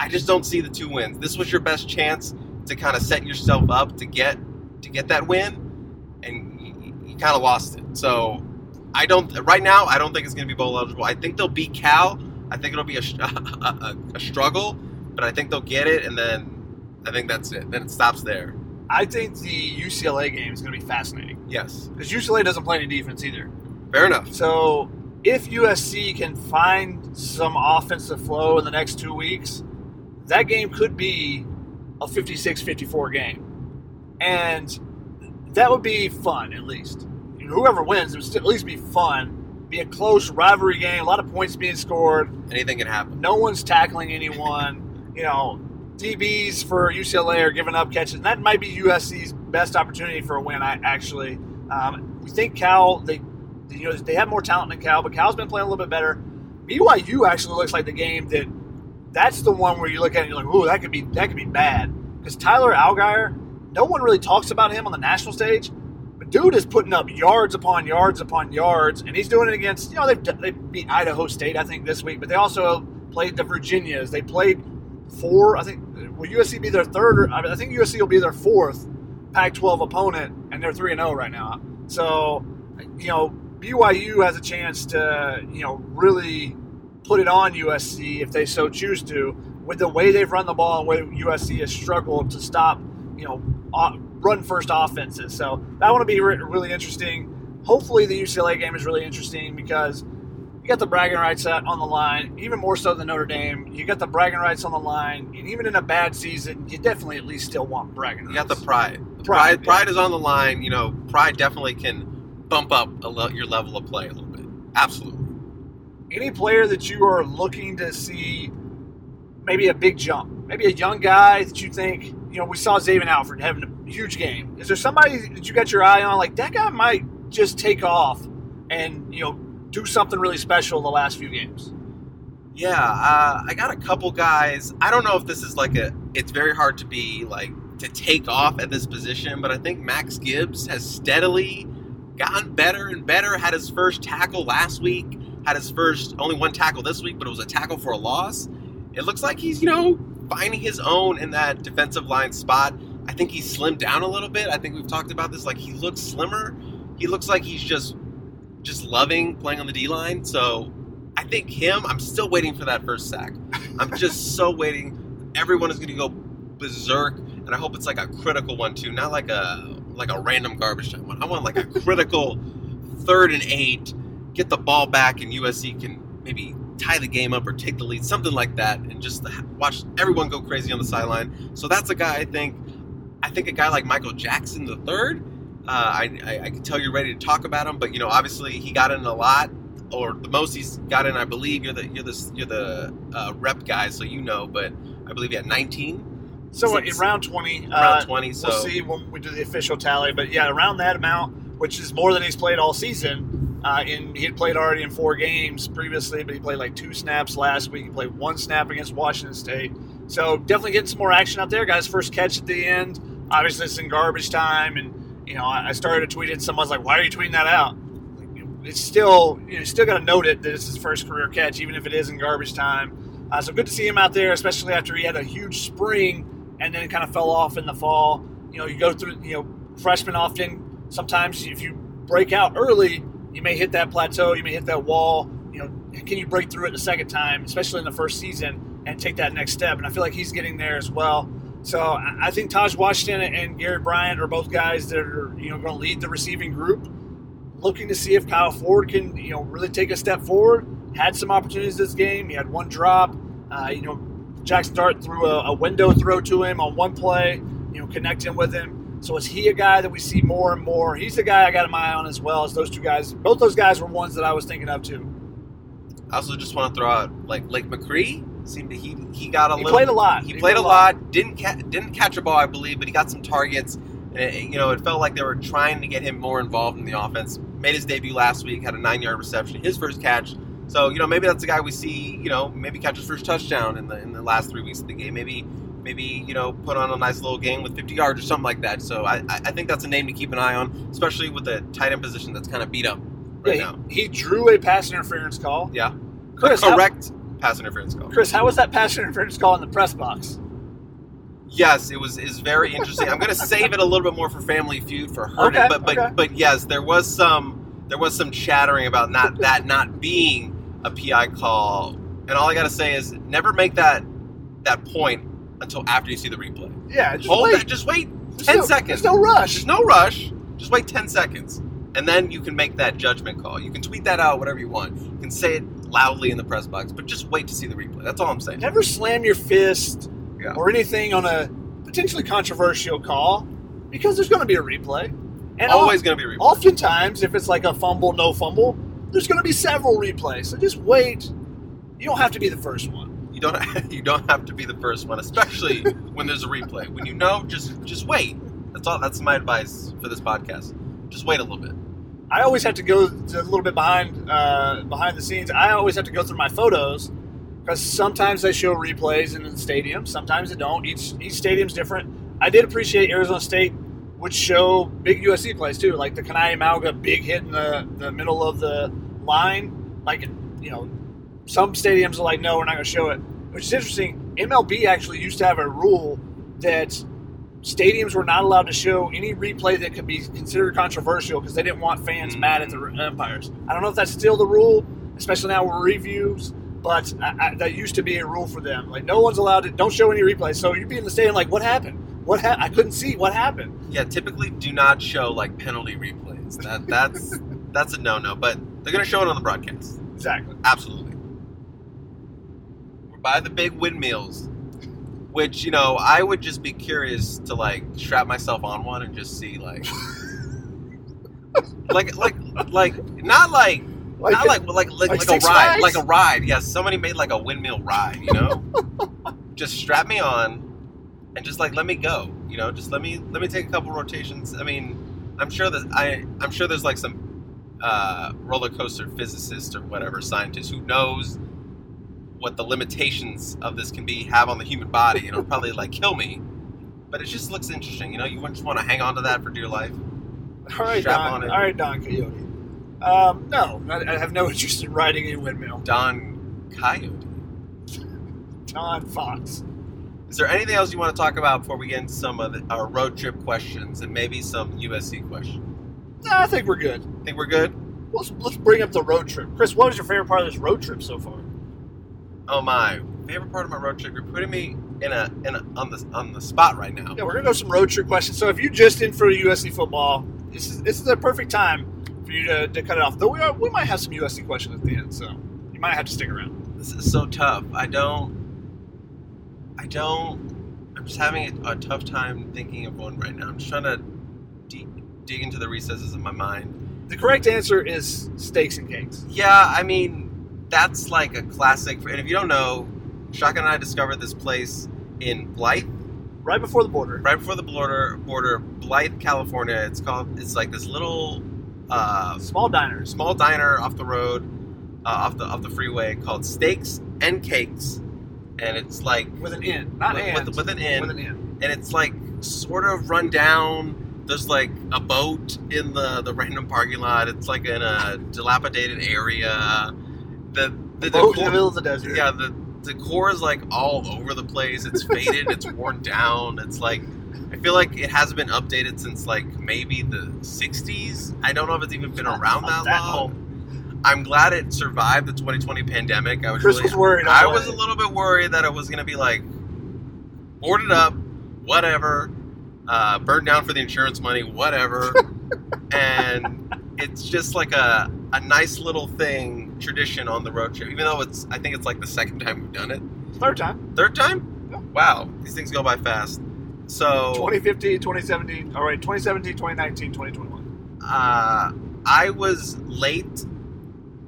I just don't see the two wins. This was your best chance to kind of set yourself up to get to get that win, and you, you kind of lost it. So I don't right now. I don't think it's going to be bowl eligible. I think they'll beat Cal. I think it'll be a, a, (laughs) a, a struggle, but I think they'll get it, and then I think that's it. Then it stops there. I think the UCLA game is going to be fascinating Yes, because UCLA doesn't play any defense either. fair enough. So if USC can find some offensive flow in the next two weeks, that game could be a 56-54 game. And that would be fun, at least. You know, whoever wins, it would still at least be fun. Be a close rivalry game, a lot of points being scored. Anything can happen. No one's tackling anyone. (laughs) you know, DBs for UCLA are giving up catches. And that might be USC's best opportunity for a win. I actually, um, think Cal they, you know, they have more talent than Cal, but Cal's been playing a little bit better. BYU actually looks like the game that that's the one where you look at it and you're like, ooh, that could be that could be bad because Tyler Allgeier, no one really talks about him on the national stage. But dude is putting up yards upon yards upon yards, and he's doing it against you know they they beat Idaho State I think this week, but they also played the Virginias. They played four. I think will USC be their third? Or, I, mean, I think USC will be their fourth Pac-12 opponent, and they're three and zero right now. So you know BYU has a chance to you know really put it on USC if they so choose to. With the way they've run the ball and way USC has struggled to stop, you know, run first offenses. So that one will be really interesting. Hopefully, the UCLA game is really interesting because you got the bragging rights on the line, even more so than Notre Dame. You got the bragging rights on the line, and even in a bad season, you definitely at least still want bragging You got the pride. The Pride, pride, pride is on the line. You know, pride definitely can bump up a le- your level of play a little bit. Absolutely. any player that you are looking to see maybe a big jump, maybe a young guy that you think, you know, we saw Zayvon Alford having a huge game. Is there somebody that you got your eye on, like that guy might just take off and, you know, do something really special the last few games? Yeah, uh, I got a couple guys. I don't know if this is like a. It's very hard to be like to take off at this position, but I think Max Gibbs has steadily gotten better and better. Had his first tackle last week. Had his first only one tackle this week, but it was a tackle for a loss. It looks like he's you know finding his own in that defensive line spot. I think he's slimmed down a little bit. I think we've talked about this. Like he looks slimmer. He looks like he's just just loving playing on the D line. So I think him. I'm still waiting for that first sack. I'm (laughs) just so waiting. Everyone is going to go berserk, and I hope it's like a critical one too, not like a like a random garbage time one. I want like a critical third and eight, get the ball back, and USC can maybe tie the game up or take the lead, something like that, and just watch everyone go crazy on the sideline. So that's a guy I think. I think a guy like Michael Jackson the third. Uh, I, I, I can tell you're ready to talk about him, but you know, obviously he got in a lot, or the most he's got in. I believe you're the you're the you're the uh, rep guy, so you know. But I believe he had 19. So in round 20, Around uh, 20. So we'll see when we do the official tally. But yeah, around that amount, which is more than he's played all season. Uh, in he had played already in four games previously, but he played like two snaps last week. He played one snap against Washington State. So definitely getting some more action out there. Guys, first catch at the end. Obviously, it's in garbage time, and you know I I started to tweet it. Someone's like, "Why are you tweeting that out?" It's still you know, still got to note it that it's his first career catch, even if it is in garbage time. Uh, so good to see him out there, especially after he had a huge spring and then it kind of fell off in the fall. You know, you go through, you know, freshmen often, sometimes if you break out early, you may hit that plateau, you may hit that wall. You know, can you break through it the second time, especially in the first season, and take that next step? And I feel like he's getting there as well. So I think Taj Washington and Gary Bryant are both guys that are, you know, going to lead the receiving group. Looking to see if Kyle Ford can, you know, really take a step forward. Had some opportunities this game. He had one drop. Uh, you know, Jackson Dart threw a, a window throw to him on one play, you know, connecting with him. So is he a guy that we see more and more? He's the guy I got my eye on as well as those two guys. Both those guys were ones that I was thinking of too. I also just want to throw out like Lake McRee. Seemed to he he got a He little. played a lot. He, played, a lot. Didn't ca- didn't catch a ball, I believe, but he got some targets. And it, you know, it felt like they were trying to get him more involved in the offense. Made his debut last week, had a nine yard reception, his first catch. So you know, maybe that's the guy we see. You know, maybe catch his first touchdown in the in the last three weeks of the game. Maybe maybe you know put on a nice little game with 50 yards or something like that. So I I think that's a name to keep an eye on, especially with the tight end position that's kind of beat up right Yeah, now. he, he drew a pass interference call. Yeah, Chris, how, correct pass interference call. Chris, how was that pass interference call in the press box? Yes, it was is very interesting. I'm going to save it a little bit more for Family Feud for Herndon, Okay, but but okay. but yes, there was some there was some chattering about not that not being a PI call, and all I got to say is never make that that point until after you see the replay. Yeah, just Hold wait. that, just wait There's ten no- seconds. There's no rush. There's no rush. Just wait ten seconds, and then you can make that judgment call. You can tweet that out, whatever you want. You can say it loudly in the press box, but just wait to see the replay. That's all I'm saying. Never slam your fist Yeah. or anything on a potentially controversial call because there's going to be a replay. And Always going to be a replay. oftentimes, if it's like a fumble, no fumble, there's going to be several replays. So just wait. You don't have to be the first one. You don't (laughs) you don't have to be the first one, especially (laughs) when there's a replay. When you know, just just wait. That's all. That's my advice for this podcast. Just wait a little bit. I always have to go to a little bit behind uh, behind the scenes. I always have to go through my photos because sometimes they show replays in the stadium, sometimes they don't. Each each stadium's different. I did appreciate Arizona State would show big USC plays too, like the Kana'i Mauga big hit in the, the middle of the line. Like you know, some stadiums are like, no, we're not going to show it, which is interesting. MLB actually used to have a rule that stadiums were not allowed to show any replay that could be considered controversial because they didn't want fans mad at the mm-hmm. umpires. I don't know if that's still the rule, especially now with reviews, but I, I, that used to be a rule for them. Like no one's allowed to don't show any replays. So you'd be in the stadium like, what happened? What ha- I couldn't see what happened. Yeah, typically do not show like penalty replays. That that's (laughs) that's a no no. But they're gonna show it on the broadcast. Exactly. Absolutely. We're by the big windmills, which you know I would just be curious to like strap myself on one and just see like, (laughs) like like like not like Like, not like like like, like like, a ride, Flags? like a ride. Yes, somebody made like a windmill ride. You know, (laughs) just strap me on and just like let me go. You know, just let me let me take a couple rotations. I mean, I'm sure that I I'm sure there's like some uh, roller coaster physicist or whatever scientist who knows what the limitations of this can be have on the human body, and it'll (laughs) probably like kill me. But it just looks interesting. You know, you just want to hang on to that for dear life. all right, Don. on it. All right, Don Coyote. Um, no, I, I have no (laughs) interest in riding a windmill. Don Coyote. Don Fox. Is there anything else you want to talk about before we get into some of the, our road trip questions and maybe some USC questions? No, I think we're good. Think we're good? Let's, let's bring up the road trip. Chris, what was your favorite part of this road trip so far? Oh my favorite part of my road trip. You're putting me in a in a on the on the spot right now. Yeah, we're gonna go some road trip questions. So if you're just in for USC football, this is this is a perfect time for you to, to cut it off. Though we are, we might have some USC questions at the end, so you might have to stick around. This is so tough. I don't. I don't. I'm just having a, a tough time thinking of one right now. I'm just trying to de- dig into the recesses of my mind. The correct answer is steaks and cakes. Yeah, I mean, that's like a classic. And if you don't know, Shotgun and I discovered this place in Blythe, Right before the border. right before the border. Border, Blythe, California. It's called. It's like this little uh, Small diner, small diner off the road, uh, off the off the freeway called Steaks and Cakes, and it's like With an inn. Not with, and. with, with an inn, With an inn. and it's like sort of run down. There's like a boat in the the random parking lot. It's like in a dilapidated area. The the, Boat in the decor- middle of the desert. yeah the decor is like all over the place. It's faded. it's worn down. It's like I feel like it hasn't been updated since like maybe the '60s. I don't know if it's even been around that, That long. I'm glad it survived the 2020 pandemic. I was Chris really was worried. I was the a little bit worried that it was going to be like boarded up, whatever, uh, burned down for the insurance money, whatever. (laughs) and it's just like a, a nice little thing, tradition on the road trip. Even though it's, I think it's like the second time we've done it. Third time. Third time? Yeah. Wow, these things go by fast. So 2015, 2017. All right, 2017, 2019, 2021. uh, I was late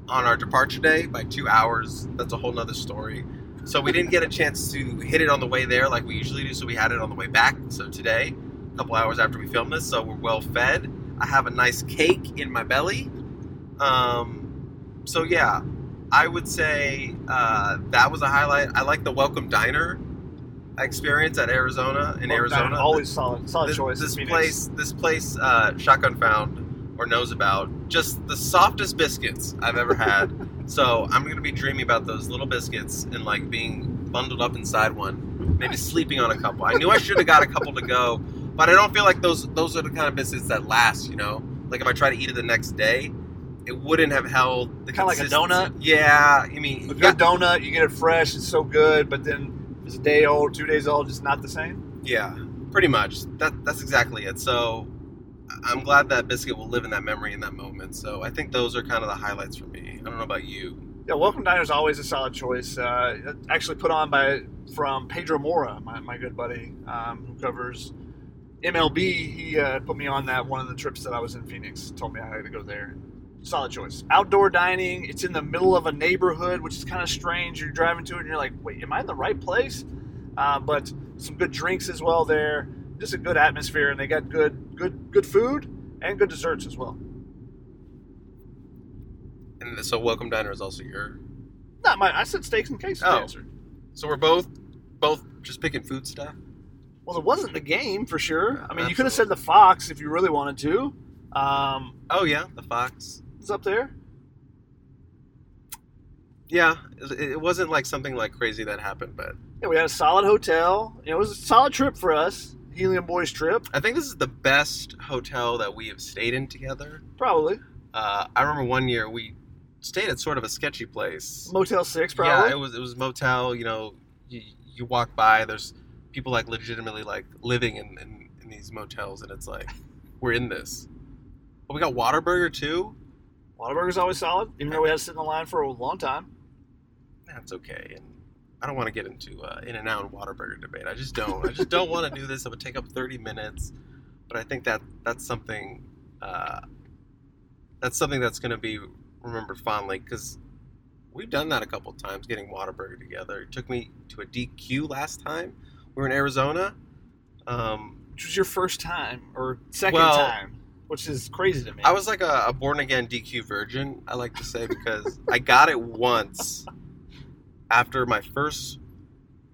on our departure day by two hours. That's a whole nother story. So we didn't get a chance to hit it on the way there like we usually do. So we had it on the way back. So today, a couple hours after we filmed this, so we're well fed. I have a nice cake in my belly. Um, so yeah, I would say uh, that was a highlight. I like the welcome diner experience at Arizona in Arizona. Always solid. Solid this, choice. This Phoenix. place, this place, uh, Shotgun found or knows about just the softest biscuits I've ever had. (laughs) so I'm gonna be dreaming about those little biscuits and like being bundled up inside one, maybe sleeping on a couple. I knew I should have got a couple to go, but I don't feel like those those are the kind of biscuits that last. You know, like if I try to eat it the next day. It wouldn't have held the Kinda like a donut? Yeah, I mean, A good donut, you get it fresh, it's so good, but then it's a day old, two days old, just not the same. Yeah, pretty much. That that's exactly it. So I'm glad that biscuit will live in that memory in that moment. So I think those are kind of the highlights for me. I don't know about you. Yeah, Welcome Diner is always a solid choice. Uh, actually put on by from Pedro Moura, my, my good buddy, um, who covers MLB. He uh, put me on that one of the trips that I was in Phoenix. Told me I had to go there. Solid choice. Outdoor dining. It's in the middle of a neighborhood, which is kind of strange. You're driving to it and you're like, wait, am I in the right place? Uh, but some good drinks as well there. Just a good atmosphere, and they got good, good, good food and good desserts as well. And so Welcome Diner is also your. Not my. I said steaks and cakes. Oh. answer. So we're both both just picking food stuff. Well, it wasn't the game for sure. I mean, you could have said the Fox if you really wanted to. Um, Oh yeah, the Fox. it's up there. Yeah, it, it wasn't like something like crazy that happened, but Yeah, we had a solid hotel. It was a solid trip for us. Helium Boys trip, I think this is the best hotel that we have stayed in together. probably. Uh, I remember one year we stayed at sort of a sketchy place. Motel Six, probably. Yeah, it was it was motel. You know, you, you walk by, there's people like legitimately like living in, in, in these motels, and it's like we're in this. But we got Whataburger too. Whataburger's always solid, even though we had to sit in the line for a long time. That's okay, and I don't want to get into uh, In and Out and Whataburger debate. I just don't. I just don't want to do this. It would take up 30 minutes, but I think that that's something uh, that's something that's going to be remembered fondly because we've done that a couple times, getting Whataburger together. It took me to a DQ last time. We were in Arizona. Um, Which was your first time or second Well- time, which is crazy to me. I was like a, a born again DQ virgin, I like to say, because I got it once after my first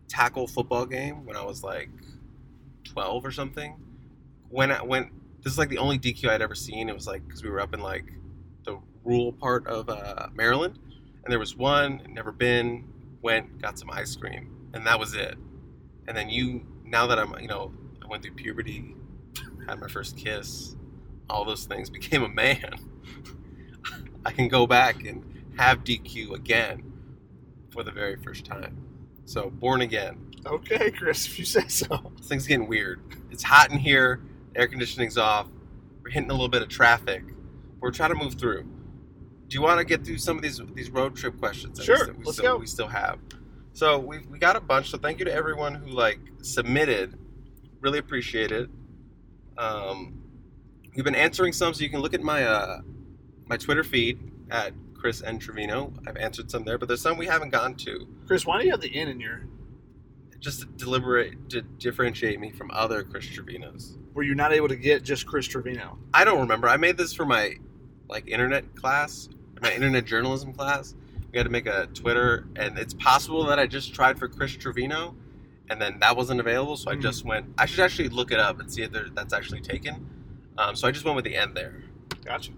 tackle football game when I was like 12 or something. When I went, this is like the only DQ I'd ever seen. It was like, because we were up in like the rural part of uh, Maryland, and there was one, never been, went, got some ice cream, and that was it. And then you, now that I'm, you know, I went through puberty, had my first kiss, all those things, (laughs) became a man. (laughs) I can go back and have DQ again for the very first time. So born again. Okay, Chris, if you say so. This thing's getting weird. It's hot in here. Air conditioning's off. We're hitting a little bit of traffic. We're trying to move through. Do you want to get through some of these these road trip questions? Sure, We still, we let's still, go. We still have. So we we got a bunch. So thank you to everyone who like submitted. Really appreciate it. Um, we've been answering some, so you can look at my uh my Twitter feed at Chris N Trevino. I've answered some there, but there's some we haven't gone to. Chris, why do you have the N in your? Just to deliberate to differentiate me from other Chris Trevinos. Were you not able to get just Chris Trevino? I don't remember. I made this for my like internet class, my internet journalism class. We had to make a Twitter, and it's possible that I just tried for Chris Trevino, and then that wasn't available. So I Mhm. just went. I should actually look it up and see if there, that's actually taken. Um, so I just went with the end there. Gotcha.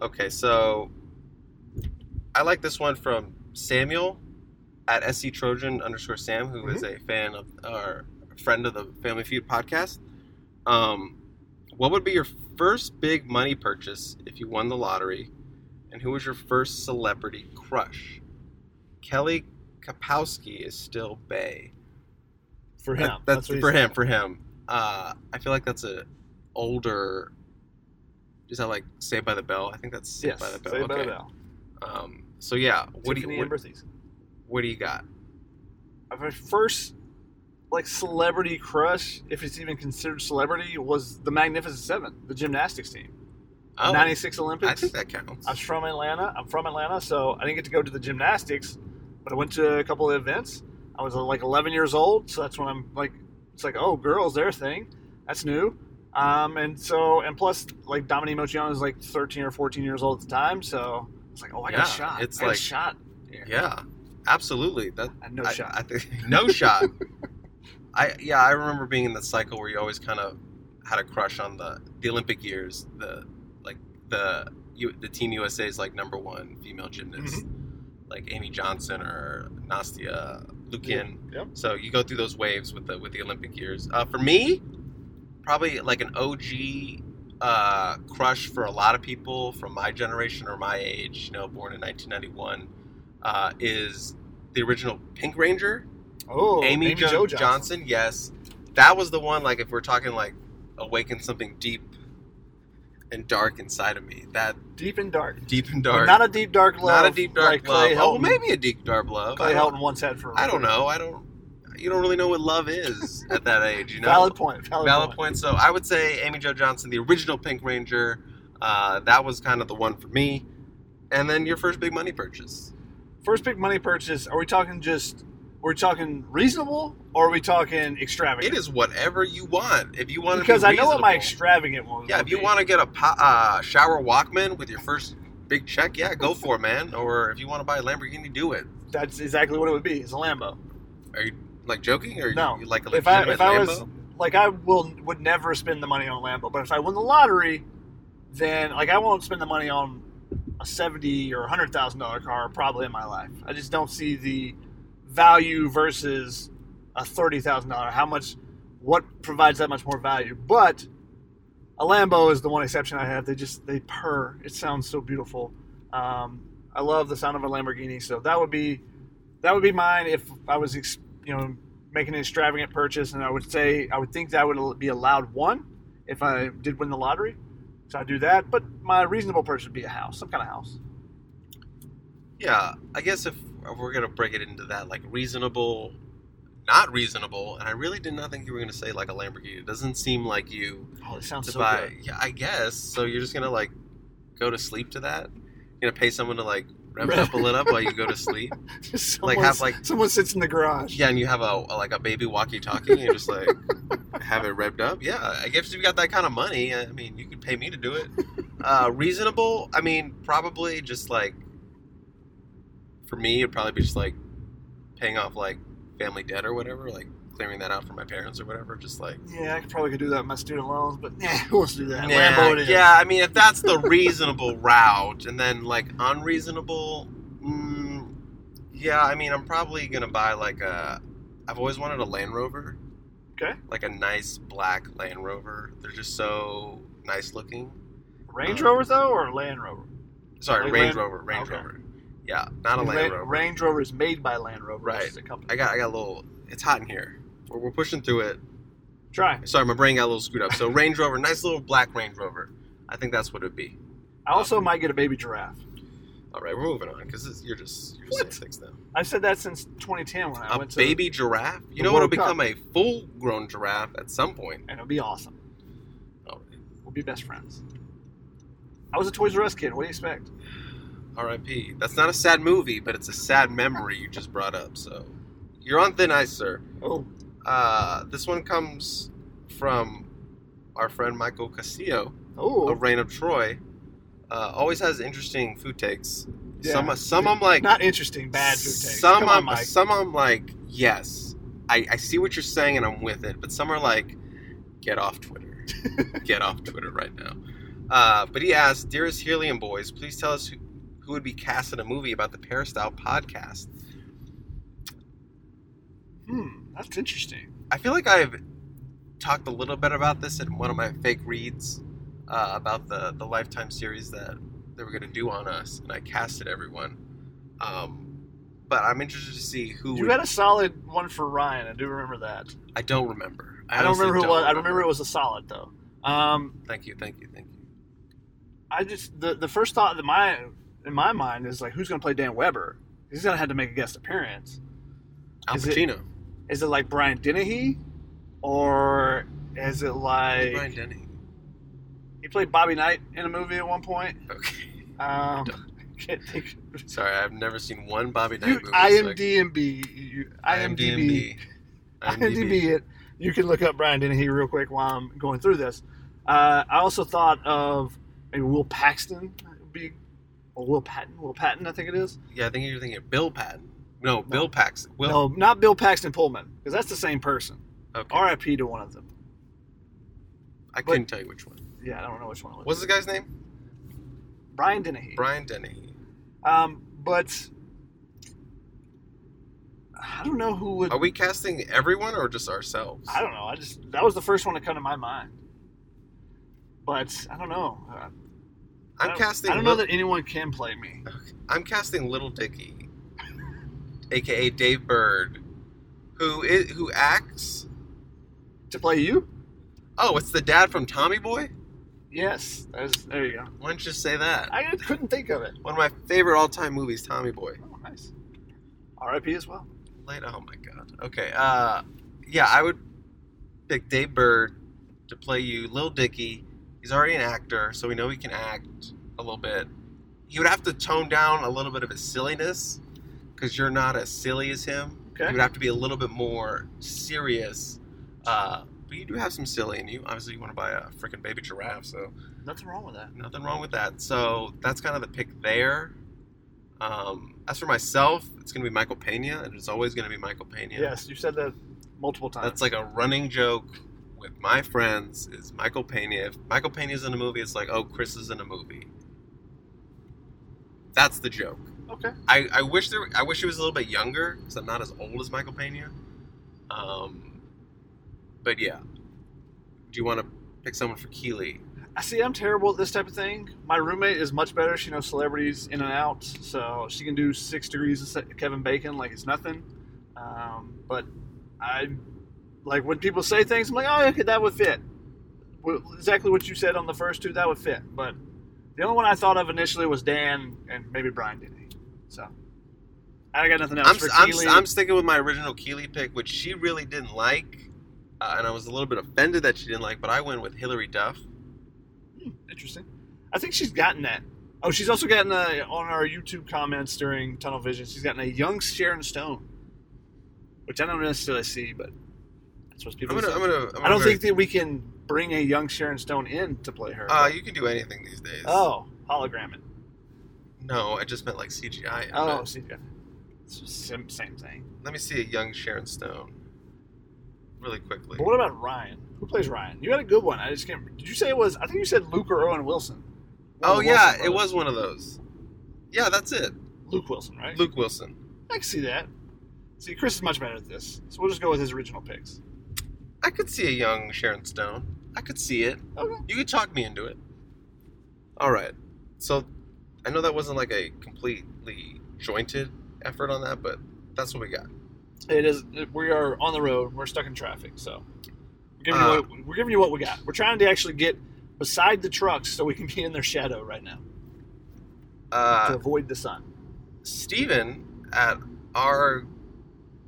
Okay, so I like this one from Samuel at SC Trojan underscore Sam, who is a fan of or friend of the Family Feud podcast. Um, what would be your first big money purchase if you won the lottery, and who was your first celebrity crush? Kelly Kapowski is still Bay. For him. That- that's, what he for him. For him. Uh, I feel like that's a older. Is that like Saved by the Bell? I think that's Saved Yes. by the Bell. Saved by the okay. Bell. Um, so yeah, what do you what, what do you got? My first like celebrity crush, if it's even considered celebrity, was the Magnificent Seven, the gymnastics team. Oh, 96 I Olympics. think that counts. I was from Atlanta. I'm from Atlanta, so I didn't get to go to the gymnastics, but I went to a couple of events. I was uh, like 11 years old, so that's when I'm like, it's like, oh, girls, their thing. That's new. Um, and so, and plus, like Dominique Moceanu was like 13 or 14 years old at the time, so it's like, oh, I got Yeah, a shot. it's I like- shot. here. Yeah, absolutely. That no I, shot. I think (laughs) no shot. I yeah, I remember being in the cycle where you always kind of had a crush on the the Olympic years, the like the you, the Team USA's like number one female gymnast, like Amy Johnson or Nastia Liukin. Yep. So you go through those waves with the with the Olympic years. Uh, for me, probably like an OG uh, crush for a lot of people from my generation or my age, you know, born in 1991, uh, is the original Pink Ranger, Oh, Amy, Jo- Jo Johnson. Yes, that was the one. Like if we're talking like awaken something deep and dark inside of me, that Deep and dark. deep and But dark, not a deep dark love. not a deep dark like love. Clay Oh, Helton. maybe a deep dark love. Clay Helton once had for. I don't know. I don't. You don't really know what love is at that age. You know. Valid point. Valid, Valid point. point. So I would say Amy Jo Johnson, the original Pink Ranger. Uh, that was kind of the one for me. And then your first big money purchase. First big money purchase. Are we talking just? We're we talking reasonable, or are we talking extravagant? It is whatever you want. If you want to because be I know what my extravagant one. Yeah, if you be. want to get a uh, shower Walkman with your first big check, yeah, go for it, man. Or if you want to buy a Lamborghini, do it. that's exactly what it would be. It's a Lambo. Are you like joking, or No. you like a If I if I was like I will would never spend the money on a Lambo, but if I win the lottery, then like I won't spend the money on a seventy or hundred thousand dollar car probably in my life. I just don't see the value versus a thirty thousand dollar. How much? What provides that much more value? But a Lambo is the one exception I have. They just they purr. It sounds so beautiful. Um, I love the sound of a Lamborghini, so that would be that would be mine if I was ex- you know making an extravagant purchase, and I would say I would think that would be allowed one if I did win the lottery. So I'd do that, but my reasonable purchase would be a house, some kind of house. Yeah, I guess if, if we're gonna break it into that, like reasonable, not reasonable, and I really did not think you were gonna say like a Lamborghini. It doesn't seem like you Oh, it sounds to so buy. good. Yeah, I guess. So you're just gonna like go to sleep to that. You're gonna pay someone to like rev it up a little up while you go to (laughs) sleep. Someone, have, like- someone sits in the garage. Yeah, and you have a, a like a baby walkie-talkie, and you just like (laughs) have it revved up. Yeah, I guess if you got that kind of money, I mean, you could pay me to do it. Uh, (laughs) reasonable? I mean, probably just like for me, it'd probably be just like paying off like family debt or whatever, like clearing that out for my parents or whatever. Just like Yeah, I could probably could do that with my student loans, but yeah, who wants to do that? yeah, Lambo it is. yeah. I mean, if that's the reasonable route, and then like unreasonable, mm, yeah. I mean, I'm probably gonna buy like a. I've always wanted a Land Rover. Okay. Like a nice black Land Rover. They're just so nice looking. Range Rover though, or Land Rover? Sorry, Like Range Land- Rover. Range okay. Rover. Yeah, not a Ra- Land Rover. Range Rover is made by Land Rover. Right. A company. I got I got a little. It's hot in here. We're, we're pushing through it. Try. Sorry, my brain got a little screwed up. So (laughs) Range Rover, nice little black Range Rover. I think that's what it'd be. I also might get a baby giraffe. All right, we're moving on because you're just you're What? saying things now. I've said that since 2010 when I A went to. baby giraffe. You know what'll Cup. become a full-grown giraffe at some. And it'll be awesome. All right. We'll be best friends. I was a Toys R Us kid. What do you expect? R.I.P. That's not a sad movie, but it's a sad memory you just brought up. So you're on thin ice, sir. Oh, Uh, this one comes from our friend Michael Castillo oh, of Reign of Troy. Uh, always has interesting food takes. Yeah. Some some I'm like not interesting. Bad food takes. Some Come I'm Mike. some I'm like yes, I, I see what you're saying and I'm with it. But some are like, get off Twitter, (laughs) get off Twitter right now. Uh, but he asked, dearest Helium boys, please tell us who, who would be cast in a movie about the Peristyle podcast. Hmm, that's interesting. I feel like I've talked a little bit about this in one of my fake reads uh, about the the Lifetime series that they were going to do on us, and I casted everyone. Um, but I'm interested to see who. You would- had a solid one for Ryan. I do remember that. I don't remember. I, don't remember who it was. I remember it was a solid though. Um, Thank you, thank you, thank you. I just the the first thought that my in my mind is like, who's going to play Dan Weber? He's going to have to make a guest appearance. Al Is it- Pacino, Is it like Brian Dennehy, or is it like Brian Denny. he played Bobby Knight in a movie at one point? Okay, Um, (laughs) (laughs) sorry, I've never seen one Bobby Knight You movie. so I- IMDb, you, IMDb, IMDb it. You can look up Brian Dennehy real quick while I'm going through this. Uh, I also thought of maybe Will Paxton be, or Will Patton. Will Patton, I think it is. Yeah, I think you're thinking of Bill Patton. No, Bill Paxton. Will. no, not Bill Paxton Pullman, because that's the same person. okay. R.I.P. to one of them. I couldn't tell you which one. Yeah, I don't know which one it was. What's the guy's name? Brian Dennehy. Brian Denny. Um, but I don't know who would. Are we casting everyone or just ourselves? I don't know. I just that was the first one to come to my mind. But I don't know. Uh, I I'm don't- casting. I don't know Lil- that anyone can play me. I'm casting Lil Dicky, aka Dave Burd, who is who acts. To play you? Oh, it's the dad from Tommy Boy. Yes. There you go. Why don't you just say that? I couldn't think of it. One of my favorite all-time movies, Tommy Boy. Oh, nice. R.I.P. as well. Late. Oh my god. Okay. Uh, yeah, I would pick Dave Burd to play you, Lil Dicky. He's already an actor, so we know he can act a little bit. He would have to tone down a little bit of his silliness because you're not as silly as him. Okay. You would have to be a little bit more serious. Uh, but you do have some silly in you. Obviously, you want to buy a freaking baby giraffe, so Nothing wrong with that. nothing wrong with that. So that's kind of the pick there. Um, as for myself, it's going to be Michael Pena, and it's always going to be Michael Pena. Yes, you said that multiple times. That's like a running joke with my friends is Michael Pena. If Michael Pena's in a movie, it's like, oh, Chris is in a movie. That's the joke. Okay. I, I wish there I wish he was a little bit younger because I'm not as old as Michael Pena. Um, but yeah. Do you want to pick someone for Keeley? I see. I'm terrible at this type of thing. My roommate is much better. She knows celebrities in and out, so she can do six degrees of Kevin Bacon like it's nothing. Um, but I like when people say things. I'm like, oh, okay, that would fit. Well, Exactly what you said on the first two, that would fit. But the only one I thought of initially was Dan and maybe Brian Denny. So I got nothing else I'm, for I'm, Keely. I'm sticking with my original Keeley pick, which she really didn't like, uh, and I was a little bit offended that she didn't like. But I went with Hilary Duff. Hmm, interesting. I think she's gotten that. Oh, she's also gotten a, on our YouTube comments during Tunnel Vision. She's gotten a young Sharon Stone, which I don't necessarily see, but that's what I'm people gonna. say. I'm gonna. I'm I don't think that we can bring a young Sharon Stone in to play her. Uh, you can do anything these days. oh, hologram it. No, I just meant like CGI. Oh, see, yeah. it's the same, same thing. Let me see a young Sharon Stone. Really quickly. But what about Ryan? Who plays Ryan? You had a good one. I just can't. Did you say it was? I think you said Luke or Owen Wilson. One Oh the yeah, Wilson it brothers. was one of those. Yeah, that's it. Luke Wilson, right? Luke Wilson. I can see that. See, Chris is much better at this, so we'll just go with his original picks. I could see a young Sharon Stone. I could see it. Okay. You could talk me into it. All right. So, I know that wasn't like a completely jointed effort on that, but that's what we got. It is. We are on the road. We're stuck in traffic, so we're giving, Uh, you what, we're giving you what we got. We're trying to actually get beside the trucks so we can be in their shadow right now to Uh, avoid the sun. Steven at our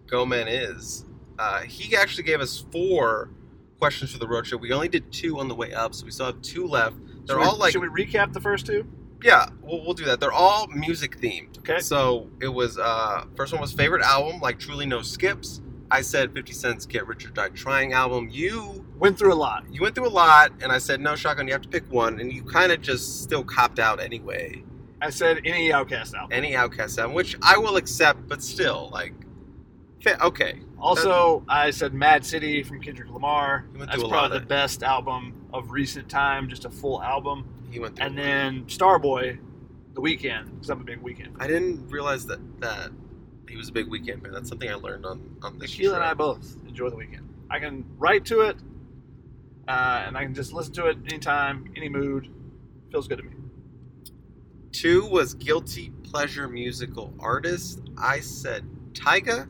Go Man Is, uh, he actually gave us four questions for the road show. We only did two on the way up, so we still have two left. They're Should we- all like, Should we recap the first two? Yeah, we'll, we'll do that. They're all music themed. Okay. So it was, uh, first one was favorite album, like Truly No Skips. I said 50 Cent's Get Rich or Die Trying album. You Went through a lot. you went through a lot, and I said, no, Shotgun, you have to pick one, and you kind of just still copped out anyway. I said any OutKast album. Any OutKast album, which I will accept, but still, like, okay. Also, I said m.A.A.d city from Kendrick Lamar. That's through a lot probably the best album of recent time, just a full album. He went through. And then Starboy, The Weeknd, because I'm a big Weeknd. I didn't realize that that he was a big Weeknd fan. That's something I learned on on this trip. and I both enjoy The Weeknd. I can write to it, uh, and I can just listen to it anytime, any mood. Feels good to me. Two was guilty pleasure musical artist. I said Tyga.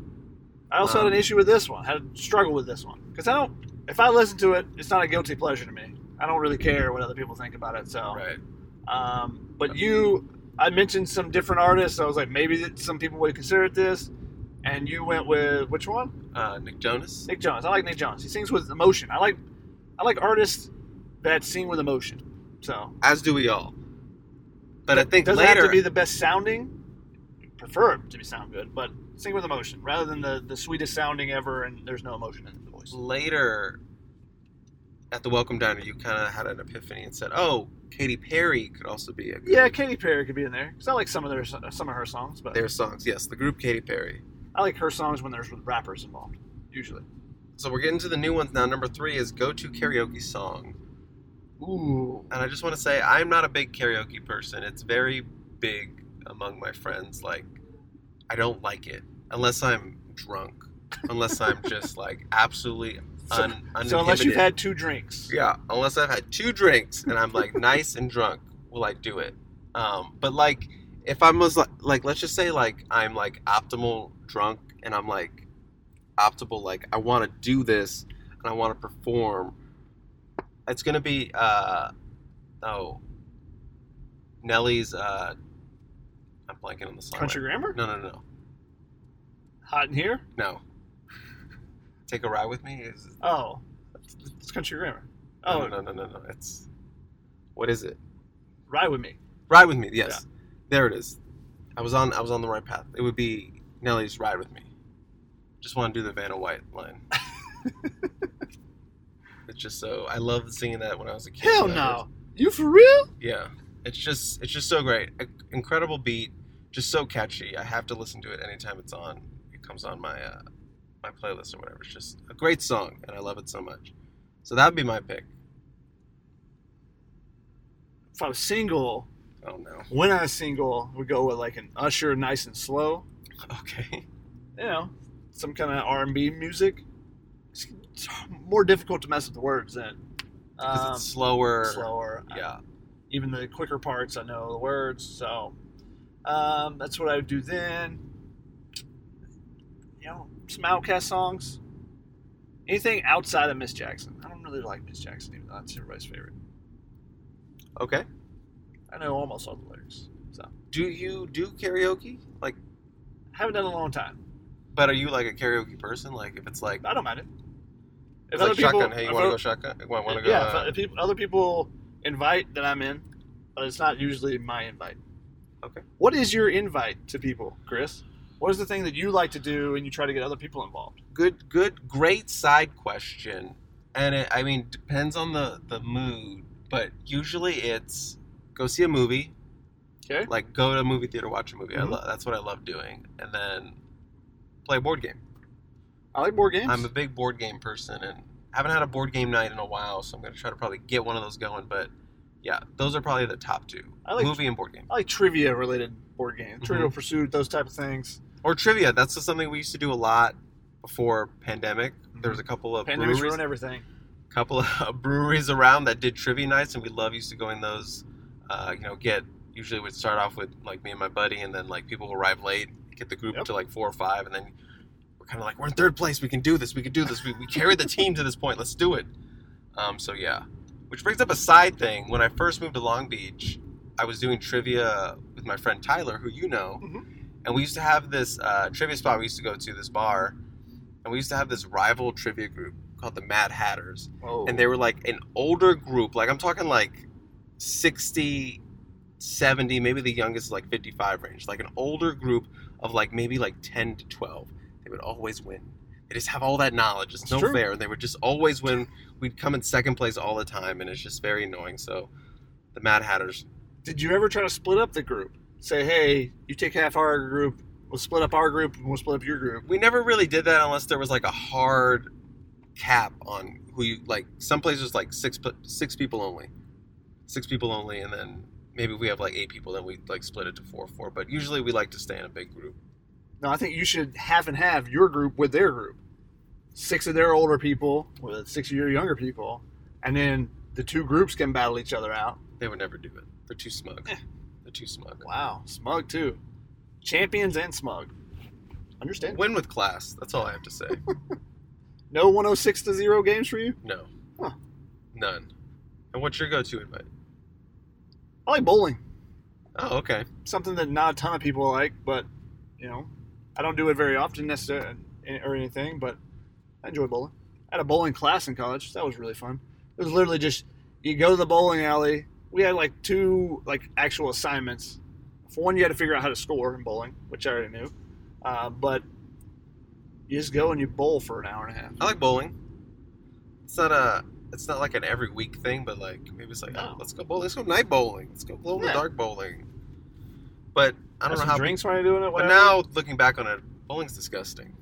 I also Um, had an issue with this one. Had a struggle with this one because I don't. If I listen to it, it's not a guilty pleasure to me. I don't really care what other people think about it. So, Right. um, but you, I mentioned some different artists. I was like, maybe that some people would consider it this, and you went with which one? Uh, Nick Jonas. Nick Jonas. I like Nick Jonas. He sings with emotion. I like, I like artists that sing with emotion. So As do we all. But I think doesn't later. have to be the best sounding. Prefer it to be sound good, but sing with emotion rather than the the sweetest sounding ever and there's no emotion in the voice. later at the welcome diner you kind of had an epiphany and said oh Katy Perry could also be a good Yeah, Katy Perry could be in there. It's not like some of their some of her songs, but their songs yes the group Katy Perry. I like her songs when there's rappers involved. Usually. so we're getting to the new ones now. Number three is go to karaoke song. Ooh. and I just want to say I'm not a big karaoke person. It's very big among my friends. Like I don't like it unless I'm drunk. Unless I'm just (laughs) like absolutely So, un- so unless you've had two drinks. Yeah, unless I've had two drinks and I'm like nice and drunk, will I do it? Um, but like, if I was like, like, let's just say like I'm like optimal drunk and I'm like optimal, like I want to do this and I want to perform. It's gonna be uh, oh, Nelly's. Uh, I'm blanking on the song. Country Grammar? No, no, no, Hot in here? no. Take a ride with me. Is, Oh. It's, Country Grammar. Oh, no, no, no, no, no. It's what is it? ride with me. Ride with me, yes. There it is. I was on I was on the right path. It would be Nelly's Ride with Me. Just want to do the Vanna White line. (laughs) it's just so I loved singing that when I was a kid. Hell no. You for real? yeah. It's just it's just so great. A- incredible beat, just so catchy. I have to listen to it anytime it's on. It comes on my uh, my playlist or whatever. It's just a great song and I love it so much. So that would be my pick. If I was single, Oh no. when I was single, we go with like an Usher, nice and slow. (laughs) Okay. You know, some kind of R and B music. It's, it's more difficult to mess with the words than Because um, it's slower. slower. Yeah. Even the quicker parts, I know the words. So um, that's what I would do then. Some OutKast songs. Anything outside of Miss Jackson. I don't really like Miss Jackson, even though that's everybody's favorite. Okay. I know almost all the lyrics. So Do you do karaoke? Like haven't done in a long time. But are you like a karaoke person? Like if it's like, I don't mind it. If it's like shotgun, hey, you want to go shotgun? Want, want to go? yeah, uh, if, if other people invite, then I'm in. But it's not usually my invite. Okay. What is your invite to people, Chris? What is the thing that you like to do and you try to get other people involved? good, good, great side question. And it, I mean, depends on the the mood, but usually it's go see a movie. Okay. Like go to a movie theater, watch a movie. I Mhm. love that's what I love doing, and then play a board game. I like board games. I'm a big board game person, and haven't had a board game night in a while, so I'm gonna try to probably get one of those going. But yeah, those are probably the top two: I like- movie and board game. I like trivia related board games, Mm-hmm. Trivial Pursuit, those type of things. or trivia. That's just something we used to do a lot before pandemic. There was a couple of Pandemics breweries, ruin everything. couple of (laughs) breweries around that did trivia nights, and we love used to going those. Uh, you know, get usually would start off with like me and my buddy, and then like people will arrive late, get the group Yep. to like four or five, and then we're kind of like we're in third place. We can do this. We can do this. We, we carried the team to this point. Let's do it. Um, so yeah, which brings up a side thing. When I first moved to Long Beach, I was doing trivia with my friend Tyler, who you know, Mhm. and we used to have this uh, trivia spot we used to go to, this bar, and we used to have this rival trivia group called the Mad Hatters. Oh. and they were like an older group. Like i'm talking like 60 70 maybe the youngest is like 55 range. Like an older group of like maybe like 10 to 12 they would always win. They just have all that knowledge. It's It's no true. fair. And they would just always win we'd come in second place all the time and it's just very annoying so the mad hatters Did you ever try to split up the group? Say, hey, you take half our group, we'll split up our group, and we'll split up your group. we never really did that unless there was like a hard cap on who you like some places like six six people only six people only and then maybe we have like eight people then we like split it to four four but usually we like to stay in a big group No, I think you should half and half your group with their group. Six of their older people with six of your younger people, and then the two groups can battle each other out. they would never do it they're too smug Eh. they're too smug Wow, smug too. Champions and smug. Understand? win with class that's all i have to say (laughs) No 106 to 0 games for you? no Huh. none and what's your go-to invite I like bowling. oh okay Something that not a ton of people like, but, you know, I don't do it very often necessarily or anything, but I enjoy bowling. I had a bowling class in college. That was really fun. It was literally just you go to the bowling alley. We had like two like actual assignments. For one, you had to figure out how to score in bowling, which I already knew. Uh, but you just go and you bowl for an hour and a half. i like bowling it's not a it's not like an every week thing but like maybe it's like No. oh, let's go bowling let's go night bowling let's go glow in the dark bowling but i don't know how drinks you're doing it. But now, looking back on it, bowling's disgusting.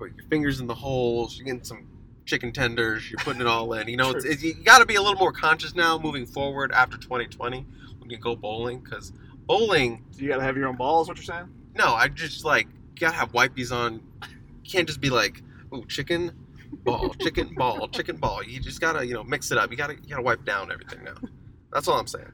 Put your fingers in the holes. You're getting some chicken tenders. You're putting it all in. You know, it's, it's, you got to be a little more conscious now, moving forward after 2020 when you go bowling, because bowling. Do you got to have your own balls. What you're saying? No, I just like you gotta have wipies on. You can't just be like, "Ooh, chicken ball, chicken ball, chicken ball." You just gotta, you know, mix it up. You gotta, you gotta wipe down everything now. That's all I'm saying.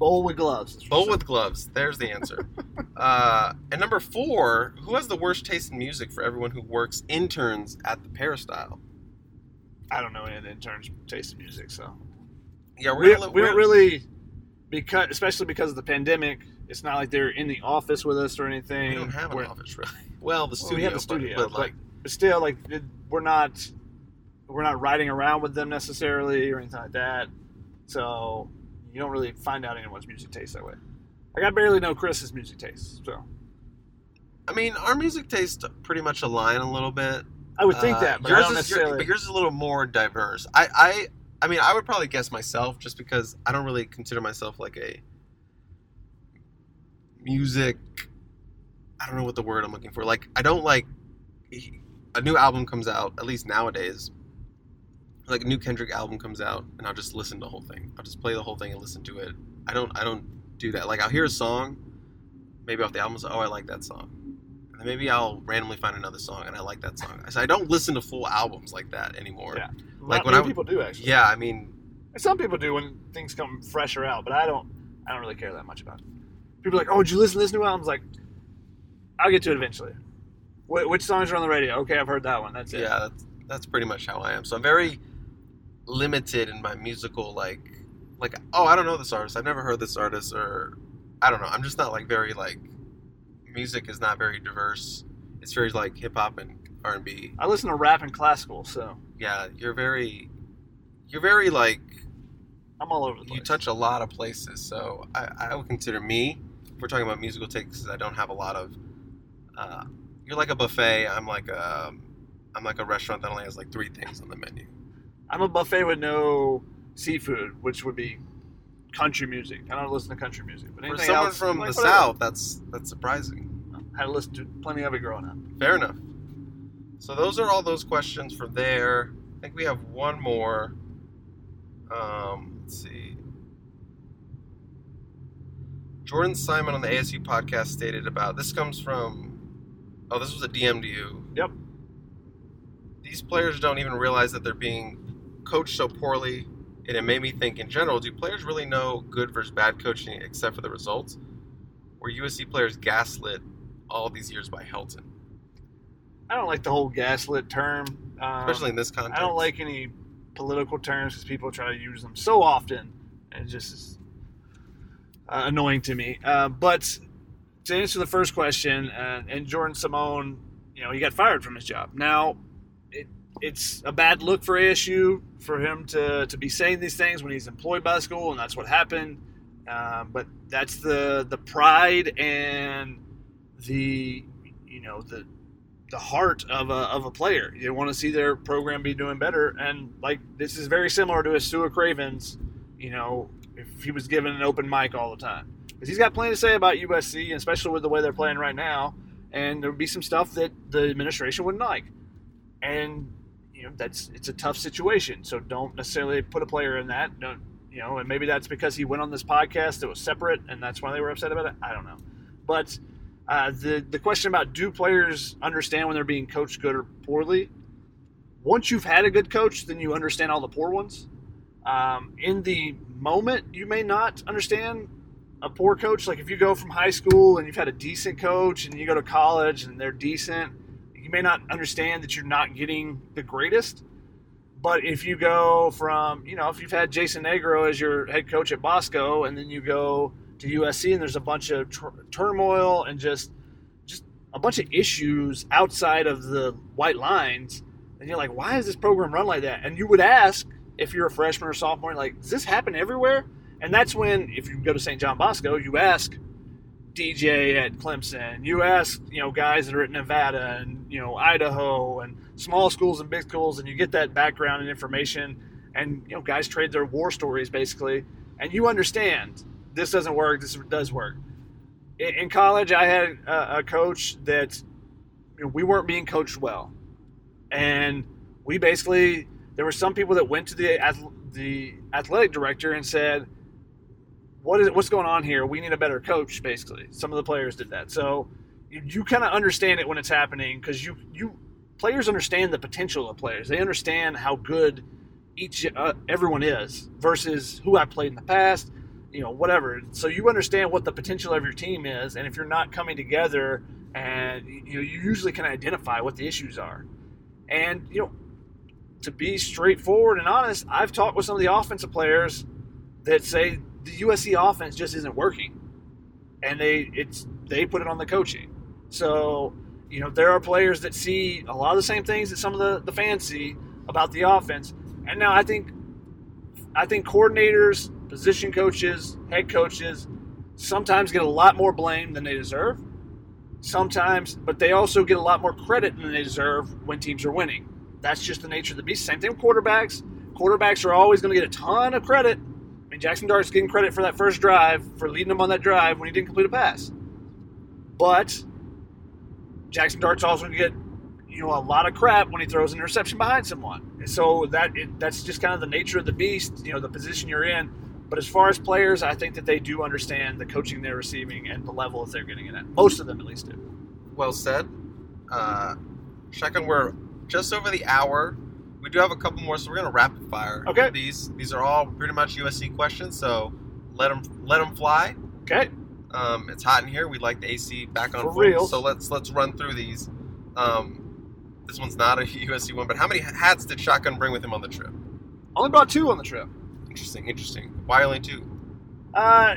Bowl with gloves. That's Bowl with gloves. There's the answer. uh, and number four, who has the worst taste in music for everyone who works interns at the Peristyle? I don't know any of the interns' taste in music, so Yeah, we're we, gonna, we we're don't really because especially because of the pandemic it's not like they're in the office with us or anything We don't have an We're- office really. (laughs) Well, the well, studio. we have the but- studio but, but, like, but still like it, we're not we're not riding around with them necessarily or anything like that so you don't really find out anyone's music taste that way like i barely know chris's music taste so I mean, our music tastes pretty much align a little bit. i would think Uh, that but I yours don't is necessarily but yours is a little more diverse. I, I, I mean, I would probably guess myself just because I don't really consider myself like a music. I don't know what the word I'm looking for. Like, I don't like a new album comes out. At least nowadays, like a new Kendrick album comes out, and I'll just listen to the whole thing. I'll just play the whole thing and listen to it. I don't, I don't do that. Like, I'll hear a song, maybe off the album, so, oh, I like that song. And then maybe I'll randomly find another song and I like that song. So I don't listen to full albums like that anymore. Yeah. like not when I people do actually Yeah, I mean, some people do when things come fresher out, but I don't. I don't really care that much about it. People are like, "Oh, did you listen to this new album?" Like, "I'll get to it eventually." Wh- which songs are on the radio? Okay, I've heard that one. That's it. yeah, that's, that's pretty much how I am. So I'm very limited in my musical like like oh, I don't know this artist. I've never heard this artist or I don't know. I'm just not like very like music is not very diverse. It's very like hip hop and R&B. I listen to rap and classical, so Yeah, you're very you're very like I'm all over the place. you touch a lot of places. So I, I would consider me, if we're talking about musical tastes, I don't have a lot of. Uh, you're like a buffet. I'm like a, I'm like a restaurant that only has like three things on the menu. I'm a buffet with no seafood, which would be country music. I don't listen to country music, but For anything someone else, from like, the whatever. south, that's that's surprising. I had to listen to plenty of it growing up. Fair enough. So those are all those questions for there. I think we have one more. Um, let's see. Jordan Simone on the ASU podcast stated about this comes from. Oh, this was a DM to you. Yep. These players don't even realize that they're being coached so poorly. and it made me think in general: Do players really know good versus bad coaching except for the results? Were USC players gaslit all these years by Helton, I don't like the whole gaslit term. Um, especially in this context? I don't like any political terms because people try to use them so often, and it just is uh, annoying to me. Uh, but to answer the first question, uh, and Jordan Simone, you know, he got fired from his job. Now, it's a bad look for ASU for him to, to be saying these things when he's employed by school, and that's what happened. Um, but that's the the pride and the you know the the heart of a, of a player. You want to see their program be doing better, and like this is very similar to a Su'a Cravens. You know, if he was given an open mic all the time, because he's got plenty to say about USC, especially with the way they're playing right now. And there would be some stuff that the administration wouldn't like, and you know that's it's a tough situation. So don't necessarily put a player in that. Don't you know? And maybe that's because he went on this podcast that was separate, and that's why they were upset about it. I don't know, but. Uh, the the question about do players understand when they're being coached good or poorly? Once you've had a good coach, then you understand all the poor ones. Um, in the moment, you may not understand a poor coach. Like if you go from high school and you've had a decent coach, and you go to college and they're decent, you may not understand that you're not getting the greatest. But if you go from, you know, if you've had Jason Negro as your head coach at Bosco, and then you go to USC and there's a bunch of turmoil and just just a bunch of issues outside of the white lines, and you're like, why is this program run like that? And you would ask if you're a freshman or sophomore, like, does this happen everywhere? And that's when, if you go to St. John Bosco, you ask DJ at Clemson, you ask, you know, guys that are at Nevada and, you know, Idaho and small schools and big schools, and you get that background and information. And, you know, guys trade their war stories basically, and you understand this doesn't work, this does work. In, college, I had a, a coach that you know, we weren't being coached well. And we basically, there were some people that went to the, the athletic director and said, what is what's going on here? We need a better coach, basically. Some of the players did that. So you, you kind of understand it when it's happening because you, you players understand the potential of players. They understand how good each uh, everyone is versus who I played in the past, you know, whatever. So you understand what the potential of your team is, and if you're not coming together, and you know, you usually can identify what the issues are. And you know, to be straightforward and honest, I've talked with some of the offensive players that say the USC offense just isn't working, and they it's they put it on the coaching. So you know, there are players that see a lot of the same things that some of the, the fans see about the offense. And now I think I think coordinators, position coaches, head coaches sometimes get a lot more blame than they deserve. Sometimes, but they also get a lot more credit than they deserve when teams are winning. That's just the nature of the beast. Same thing with quarterbacks. Quarterbacks are always going to get a ton of credit. Mean, Jackson Dart's getting credit for that first drive, for leading them on that drive when he didn't complete a pass. But Jackson Dart's also going to get you know a lot of crap when he throws an interception behind someone. And so that it, that's just kind of the nature of the beast, you know, the position you're in. But as far as players, I think that they do understand the coaching they're receiving and the level that they're getting it at. Most of them, at least, do. Well said. Uh, Shotgun, we're just over the hour. We do have a couple more, so we're gonna rapid fire. Okay. These these are all pretty much USC questions, so let them let them fly. Okay. Um, it's hot in here. We'd like the AC back on For full. real. So let's let's run through these. Um, this one's not a (laughs) USC one, but how many hats did Shotgun bring with him on the trip? Only brought two on the trip. Interesting, interesting. Why only two? Uh,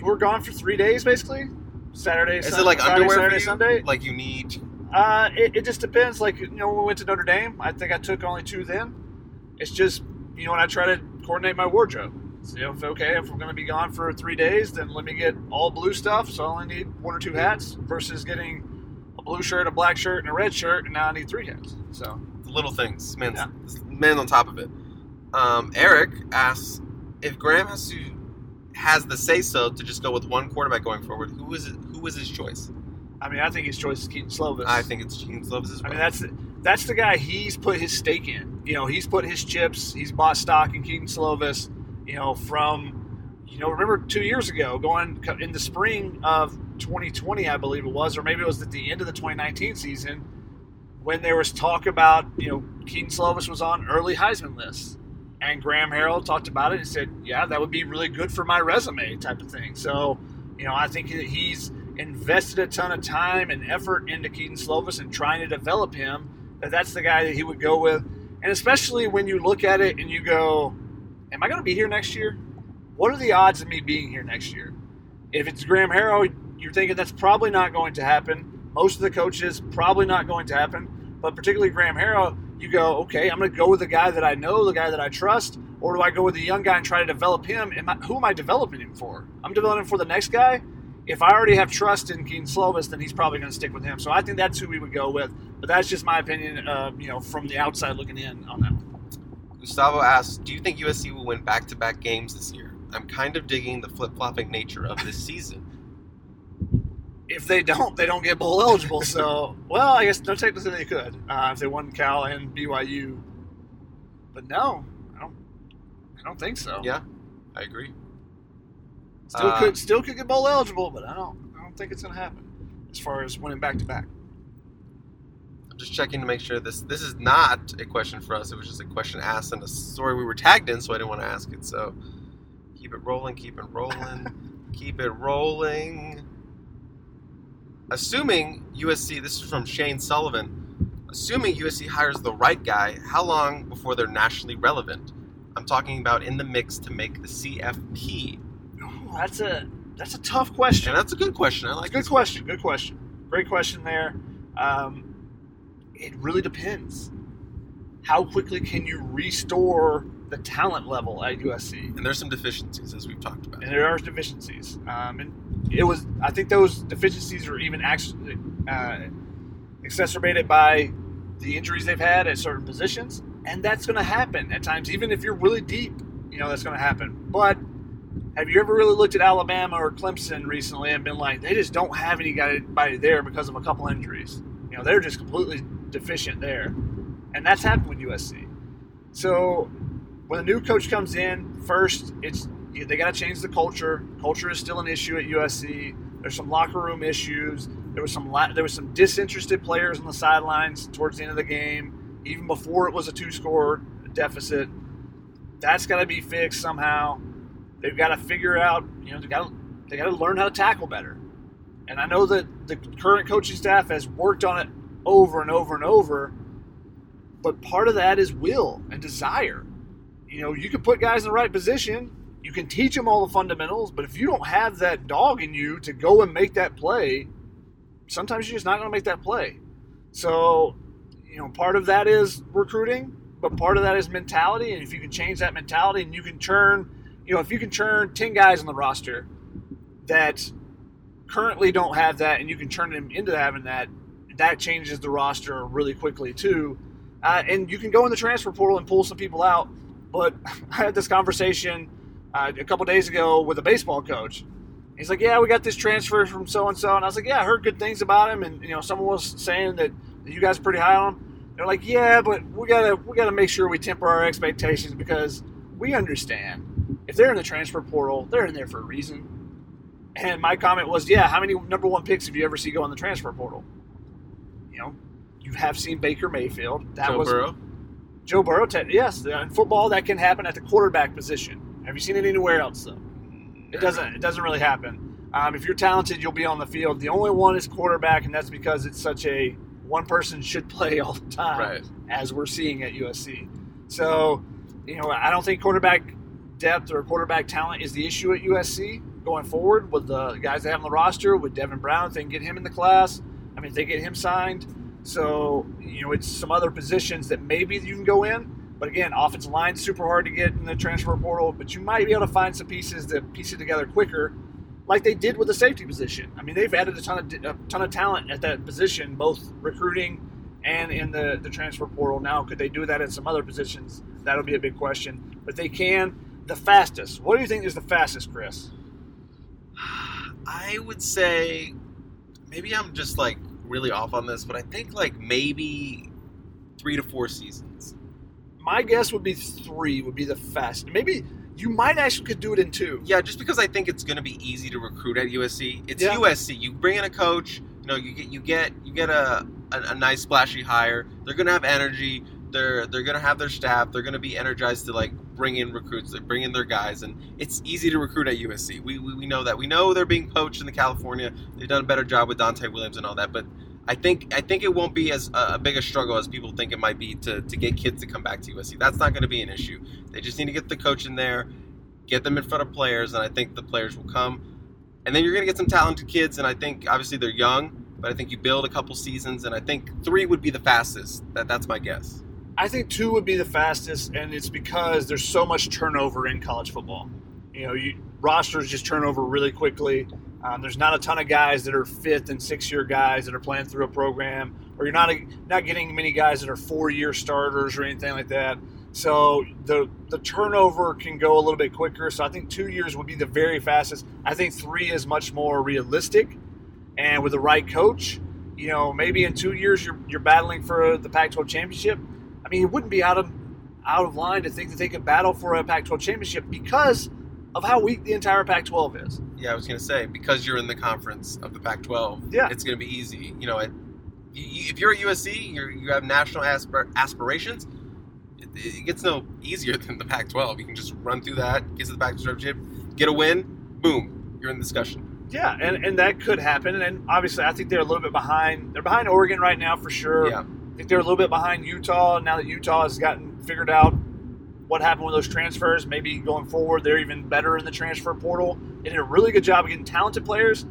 we're gone for three days, basically. Saturday, Sunday. Is Sun- it like Friday, underwear Saturday, for you? Sunday? Like you need? Uh, it, it just depends. Like you know, when we went to Notre Dame, I think I took only two then. It's just you know, when I try to coordinate my wardrobe. So, you know, if okay, if we're going to be gone for three days, then let me get all blue stuff. So I only need one or two hats versus getting a blue shirt, a black shirt, and a red shirt, and now I need three hats. So The little things. Man's, Yeah. on top of it. Um, Eric asks if Graham has to has the say so to just go with one quarterback going forward. Who is it? Who is his choice? I mean, I think his choice is Kedon Slovis. I think it's Gene Slovis as I mean, that's that's the guy he's put his stake in. You know, he's put his chips. He's bought stock in Kedon Slovis. You know, from you know, remember two years ago, going in the spring of 2020, I believe it was, or maybe it was at the end of the 2019 season, when there was talk about you know Kedon Slovis was on early Heisman lists, And Graham Harrell talked about it and said, "Yeah, that would be really good for my resume," type of thing. So, you know, I think he's invested a ton of time and effort into Kedon Slovis and trying to develop him. That that's the guy that he would go with, and especially when you look at it and you go, "Am I going to be here next year? What are the odds of me being here next year?" If it's Graham Harrell, you're thinking that's probably not going to happen. Most of the coaches probably not going to happen, but particularly Graham Harrell, you go, okay, I'm going to go with the guy that I know, the guy that I trust, or do I go with the young guy and try to develop him? Am I, who am I developing him for? I'm developing for the next guy. If I already have trust in Kedon Slovis, then he's probably going to stick with him. So I think that's who we would go with. But that's just my opinion, uh, you know, from the outside looking in on that. Gustavo asks, "Do you think USC will win back-to-back games this year?" I'm kind of digging the flip-flopping nature of this season. If they don't, they don't get bowl eligible. So, (laughs) well, I guess no technically they could uh, if they won Cal and BYU. But no, I don't. I don't think so. Yeah, I agree. Still Uh, could still could get bowl eligible, but I don't. I don't think it's going to happen as far as winning back to back. I'm just checking to make sure this this is not a question for us. It was just a question asked in a story we were tagged in, so I didn't want to ask it. So keep it rolling, keep it rolling, (laughs) keep it rolling. Assuming USC, this is from Shane Sullivan. Assuming USC hires the right guy, how long before they're nationally relevant? I'm talking about in the mix to make the CFP. That's a that's a tough question. And that's a good question. I like good question. Good question. Great question there. Um, it really depends. How quickly can you restore the talent level at USC? And there's some deficiencies as we've talked about. and there are deficiencies. Um, and it was, I think, those deficiencies are even actually uh, exacerbated by the injuries they've had at certain positions, and that's going to happen at times. Even if you're really deep, you know that's going to happen. But have you ever really looked at Alabama or Clemson recently and been like, they just don't have anybody there because of a couple injuries? You know, they're just completely deficient there, and that's happened with USC. So when a new coach comes in, first it's they got to change the culture. Culture is still an issue at USC. There's some locker room issues. There was some there was some disinterested players on the sidelines towards the end of the game, even before it was a two-score deficit. That's got to be fixed somehow. They've got to figure out, you know, they got they got to learn how to tackle better. And I know that the current coaching staff has worked on it over and over and over, but part of that is will and desire you know, you can put guys in the right position. You can teach them all the fundamentals, but if you don't have that dog in you to go and make that play, sometimes you're just not going to make that play. So, you know, part of that is recruiting, but part of that is mentality. And if you can change that mentality and you can turn, you know, if you can turn 10 guys on the roster that currently don't have that and you can turn them into having that, that changes the roster really quickly too. Uh, and you can go in the transfer portal and pull some people out. But (laughs) I had this conversation uh, a couple days ago with a baseball coach. He's like, "Yeah, we got this transfer from so and so," and I was like, "Yeah, I heard good things about him." And you know, someone was saying that you guys are pretty high on him. They're like, "Yeah, but we gotta we gotta make sure we temper our expectations because we understand if they're in the transfer portal, they're in there for a reason." And my comment was, "Yeah, how many number one picks have you ever seen go in the transfer portal?" You know, you have seen Baker Mayfield. That Joe was Burrow. Joe Burrow, yes, in football that can happen at the quarterback position. Have you seen it anywhere else though? It doesn't. It doesn't really happen. Um, if you're talented, you'll be on the field. The only one is quarterback, and that's because it's such a one person should play (laughs) all the time, Right. as we're seeing at USC. So, you know, I don't think quarterback depth or quarterback talent is the issue at USC going forward with the guys they have on the roster. With Devin Brown, if they can get him in the class, I mean, if they get him signed. So, you know, it's some other positions that maybe you can go in. But again, offensive line's super hard to get in the transfer portal, but you might be able to find some pieces that piece it together quicker, like they did with the safety position. I mean, they've added a ton of a ton of talent at that position, both recruiting and in the, the transfer portal. Now, could they do that in some other positions? That'll be a big question. But they can. The fastest. What do you think is the fastest, Chris? I would say maybe I'm just like really off on this, but I think like maybe three to four seasons. My guess would be three would be the fastest. Maybe you might actually could do it in two. Yeah, just because I think it's going to be easy to recruit at USC. It's Yeah. USC. You bring in a coach. You know, you get you get you get a a, a nice splashy hire. They're going to have energy. They're they're going to have their staff. They're going to be energized to like bring in recruits, they bring in their guys, and it's easy to recruit at USC. We, we, we know that. We know they're being poached in the California. They've done a better job with Donte Williams and all that, but I think I think it won't be as uh, big a struggle as people think it might be to, to get kids to come back to USC. That's not going to be an issue. They just need to get the coach in there, get them in front of players, and I think the players will come. And then you're going to get some talented kids, and I think obviously they're young, but I think you build a couple seasons, and I think three would be the fastest. That that's my guess. I think two would be the fastest, and it's because there's so much turnover in college football. You know, you, rosters just turn over really quickly. Um, there's not a ton of guys that are fifth and six year guys that are playing through a program, or you're not not getting many guys that are four year starters or anything like that. So the the turnover can go a little bit quicker. So I think two years would be the very fastest. I think three is much more realistic, and with the right coach, you know, maybe in two years you're you're battling for the Pac-12 championship. I mean, it wouldn't be out of out of line to think that they could battle for a Pac-12 championship because of how weak the entire Pac-12 is. Yeah, I was going to say because you're in the conference of the Pac-12. Yeah. it's going to be easy. You know, it, you, if you're at USC, you're, you have national aspir- aspirations. It, it, gets no easier (laughs) than the Pac-12. You can just run through that, get to the Pac-12 championship, get a win, boom, you're in the discussion. Yeah, and, and that could happen. And obviously, I think they're a little bit behind. They're behind Oregon right now for sure. Yeah. I think they're a little bit behind Utah now that Utah has gotten figured out what happened with those transfers. Maybe going forward, they're even better in the transfer portal. They did a really good job of getting talented players.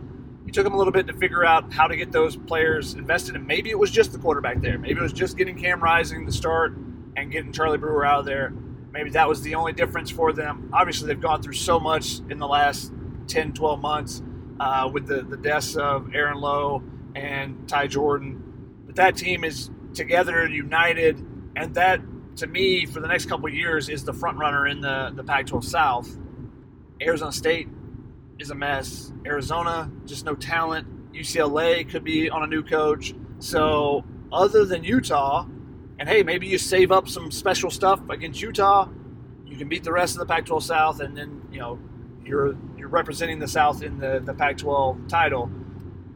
It took them a little bit to figure out how to get those players invested, and maybe it was just the quarterback there. Maybe it was just getting Cam Rising to start and getting Charlie Brewer out of there. Maybe that was the only difference for them. Obviously, they've gone through so much in the last 10, 12 months uh, with the, the deaths of Aaron Lowe and Ty Jordan. But that team is together, and united, and that to me for the next couple years is the front runner in the the Pac-12 South. Arizona State is a mess. Arizona just no talent. UCLA could be on a new coach. So other than Utah, and hey, maybe you save up some special stuff against Utah, you can beat the rest of the Pac-12 South, and then you know you're you're representing the South in the the Pac-12 title.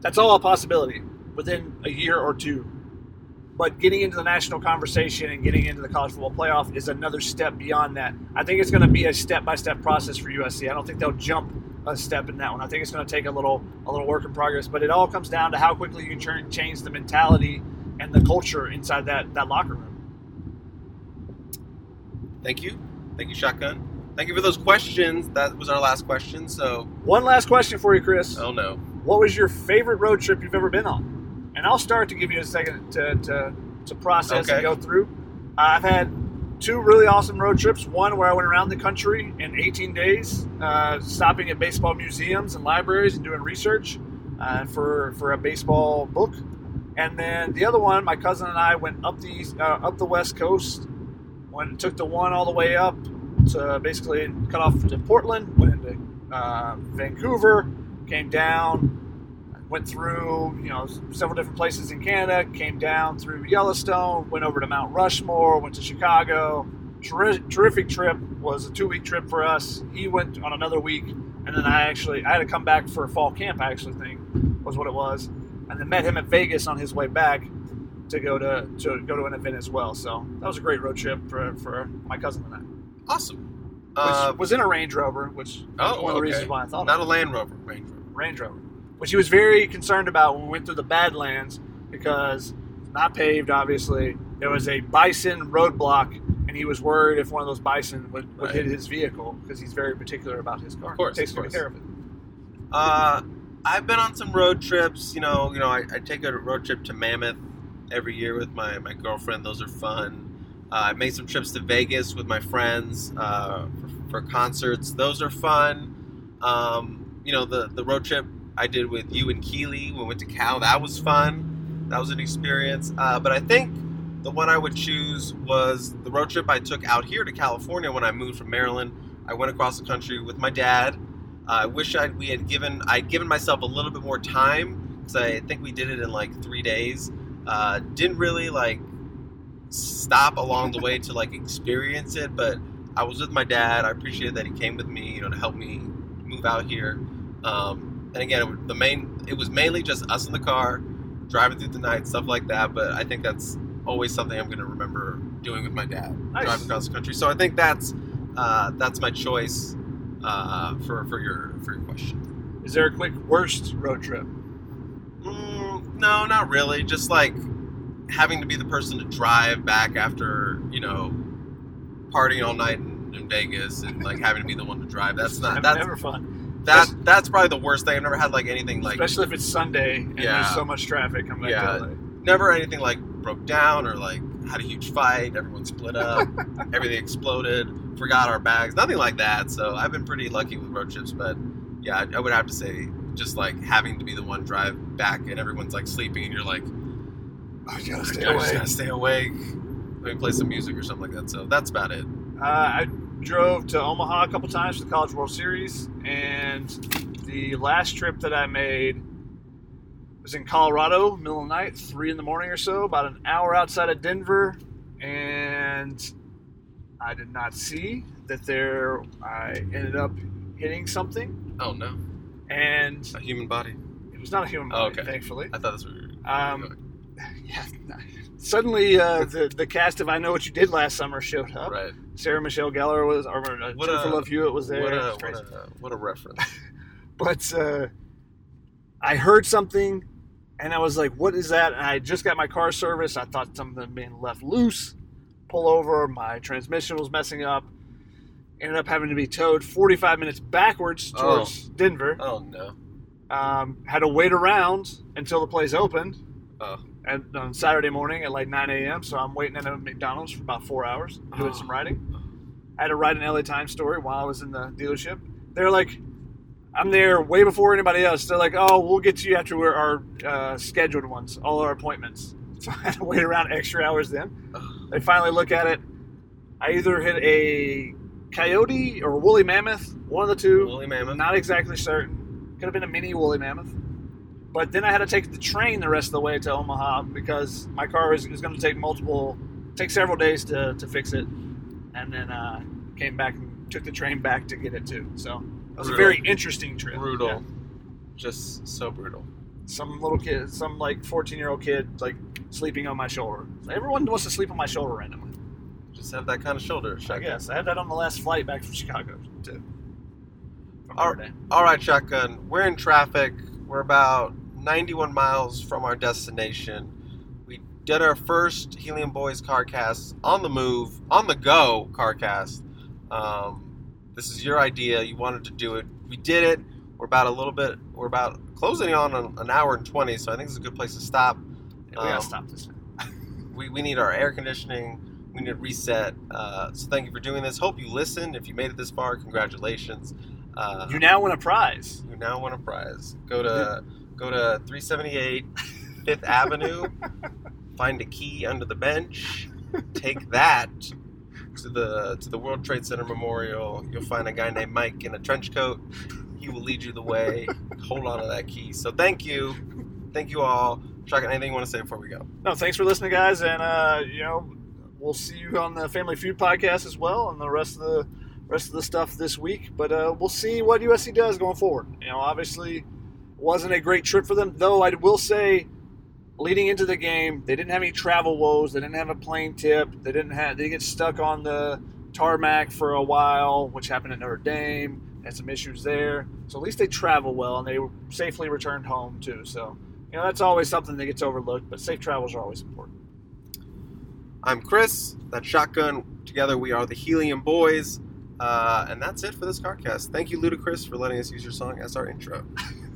That's all a possibility within a year or two but getting into the national conversation and getting into the college football playoff is another step beyond that. I think it's going to be a step by step process for USC. I don't think they'll jump a step in that one. I think it's going to take a little a little work in progress, but it all comes down to how quickly you can change the mentality and the culture inside that that locker room. Thank you, thank you, Shotgun. Thank you for those questions. That was our last question. So one last question for you, Chris. Oh no. What was your favorite road trip you've ever been on? And I'll start to give you a second to, to, to process Okay. and go through. Uh, I've had two really awesome road trips. One where I went around the country in 18 days, uh, stopping at baseball museums and libraries and doing research uh, for for a baseball book. And then the other one, my cousin and I went up the uh, up the west coast. Went took the one all the way up to basically cut off to Portland. Went into uh, Vancouver, came down, went through you know several different places in Canada, came down through Yellowstone, went over to Mount Rushmore, went to Chicago. Terri- terrific trip was a two week trip for us. He went on another week, and then I actually I had to come back for a fall camp. I actually think was what it was, and then met him at Vegas on his way back to go to to go to an event as well. So that was a great road trip for for my cousin and I, Awesome. which Uh, was in a Range Rover, which oh, was one of the reasons why I thought of Not a Land Rover, Range Rover. Range Rover, which he was very concerned about when we went through the Badlands because not paved, obviously. There was a bison roadblock, and he was worried if one of those bison would, would Right. hit his vehicle because he's very particular about his car. Of course, takes of good course. care of it. Uh, I've been on some road trips. You know, you know, I, I take a road trip to Mammoth every year with my, my girlfriend. Those are fun. Uh, I made some trips to Vegas with my friends uh, for, for concerts. Those are fun. Um, you know, the the road trip I did with you and Keely we went to Cal. That was fun. That was an experience. Uh, but I think the one I would choose was the road trip I took out here to California when I moved from Maryland. I went across the country with my dad. I wish I'd we had given I'd given myself a little bit more time because I think we did it in like three days. Uh, didn't really like stop along the way to like experience it, but I was with my dad. I appreciated that he came with me, you know, to help me move out here. Um, and again, it the main it was mainly just us in the car, driving through the night, stuff like that. But I think that's always something I'm going to remember doing with my dad, Nice. driving across the country. So I think that's uh, that's my choice uh, for for your for your question. Is there a quick worst road trip? Mm, no, not really. Just like having to be the person to drive back after you know partying all night in, in Vegas and like having to be the one to drive. That's (laughs) not that's never fun. That that's probably the worst thing. I've never had like anything like Especially if it's Sunday and Yeah. there's so much traffic coming back Yeah. to LA. never anything like broke down or like had a huge fight. Everyone split up. (laughs) everything exploded. Forgot our bags. Nothing like that. So I've been pretty lucky with road trips. But yeah, I, I would have to say just like having to be the one drive back and everyone's like sleeping and you're like I gotta I stay just away. gotta stay awake. Let me play some music or something like that. So that's about it. Uh, I drove to Omaha a couple times for the College World Series, and the last trip that I made was in Colorado, middle of the night, three in the morning or so, about an hour outside of Denver, and I did not see that there. I ended up hitting something, Oh no, and a human body. it was not a human Oh, body, okay. thankfully. I thought you were. Um, yeah. (laughs) Suddenly, uh, the the cast of I Know What You Did Last Summer showed up. right. Sarah Michelle Gellar was, or uh, What Jennifer a- Love Hewitt was there. What a, what a what a reference. (laughs) But uh, I heard something, and I was like, "What is that?" And I just got my car serviced. I thought something had been left loose. Pull over. My transmission was messing up. Ended up having to be towed 45 minutes backwards Oh. towards Denver. oh no. Um, had to wait around until the place opened. Oh. At, on Saturday morning at like 9 a.m. So I'm waiting at a McDonald's for about four hours doing Oh. some writing. I had to write an LA Times story while I was in the dealership. They're like, I'm there way before anybody else. They're like, oh, we'll get to you after we're our uh, scheduled ones, all our appointments. (laughs) So I had to wait around extra hours then. Oh. They finally look at it. I either hit a coyote or a woolly mammoth, one of the two. Woolly mammoth. Not exactly certain. Could have been a mini woolly mammoth. But then I had to take the train the rest of the way to Omaha because my car is, is going to take multiple, take several days to, to fix it. And then uh, came back and took the train back to get it too. So it was a very interesting trip. brutal. Yeah. Just so brutal. Some little kid, some like 14 year old kid, like sleeping on my shoulder. Everyone wants to sleep on my shoulder randomly. Just have that kind of shoulder. I guess. I had that on the last flight back from Chicago too. All- Riverdale. All right, shotgun. We're in traffic. We're about 91 miles from our destination. We did our first Helium Boys CarCast on the move, on the go CarCast. Um, this is your idea. You wanted to do it. We did it. We're about a little bit. We're about closing on an, hour and 20, so I think it's a good place to stop. Yeah, we gotta Um, stop this. (laughs) we, we need our air conditioning. We need a reset. Uh, so thank you for doing this. Hope you listened. If you made it this far, congratulations. Uh, You now win a prize. you now win a prize. Go to go to 378 Fifth (laughs) Avenue. Find a key under the bench. Take that to the to the World Trade Center Memorial. You'll find a guy named Mike in a trench coat. He will lead you the way. Hold on to that key. So thank you, thank you all. Shotgun, anything you want to say before we go? No, thanks for listening, guys, and uh, you know we'll see you on the Family Feud podcast as well, and the rest of the rest of the stuff this week. But uh, we'll see what USC does going forward. You know, obviously, wasn't a great trip for them, though. I will say, leading into the game, they didn't have any travel woes. They didn't have a plane tip. They didn't have. They get stuck on the tarmac for a while, which happened at Notre Dame. Had some issues there, so at least they travel well, and they safely returned home too. So. You know, that's always something that gets overlooked, but safe travels are always important. I'm Chris. That Shotgun. Together we are the Helium Boys. Uh, and that's it for this CarCast. Thank you, Ludacris, for letting us use your song as our intro. (laughs)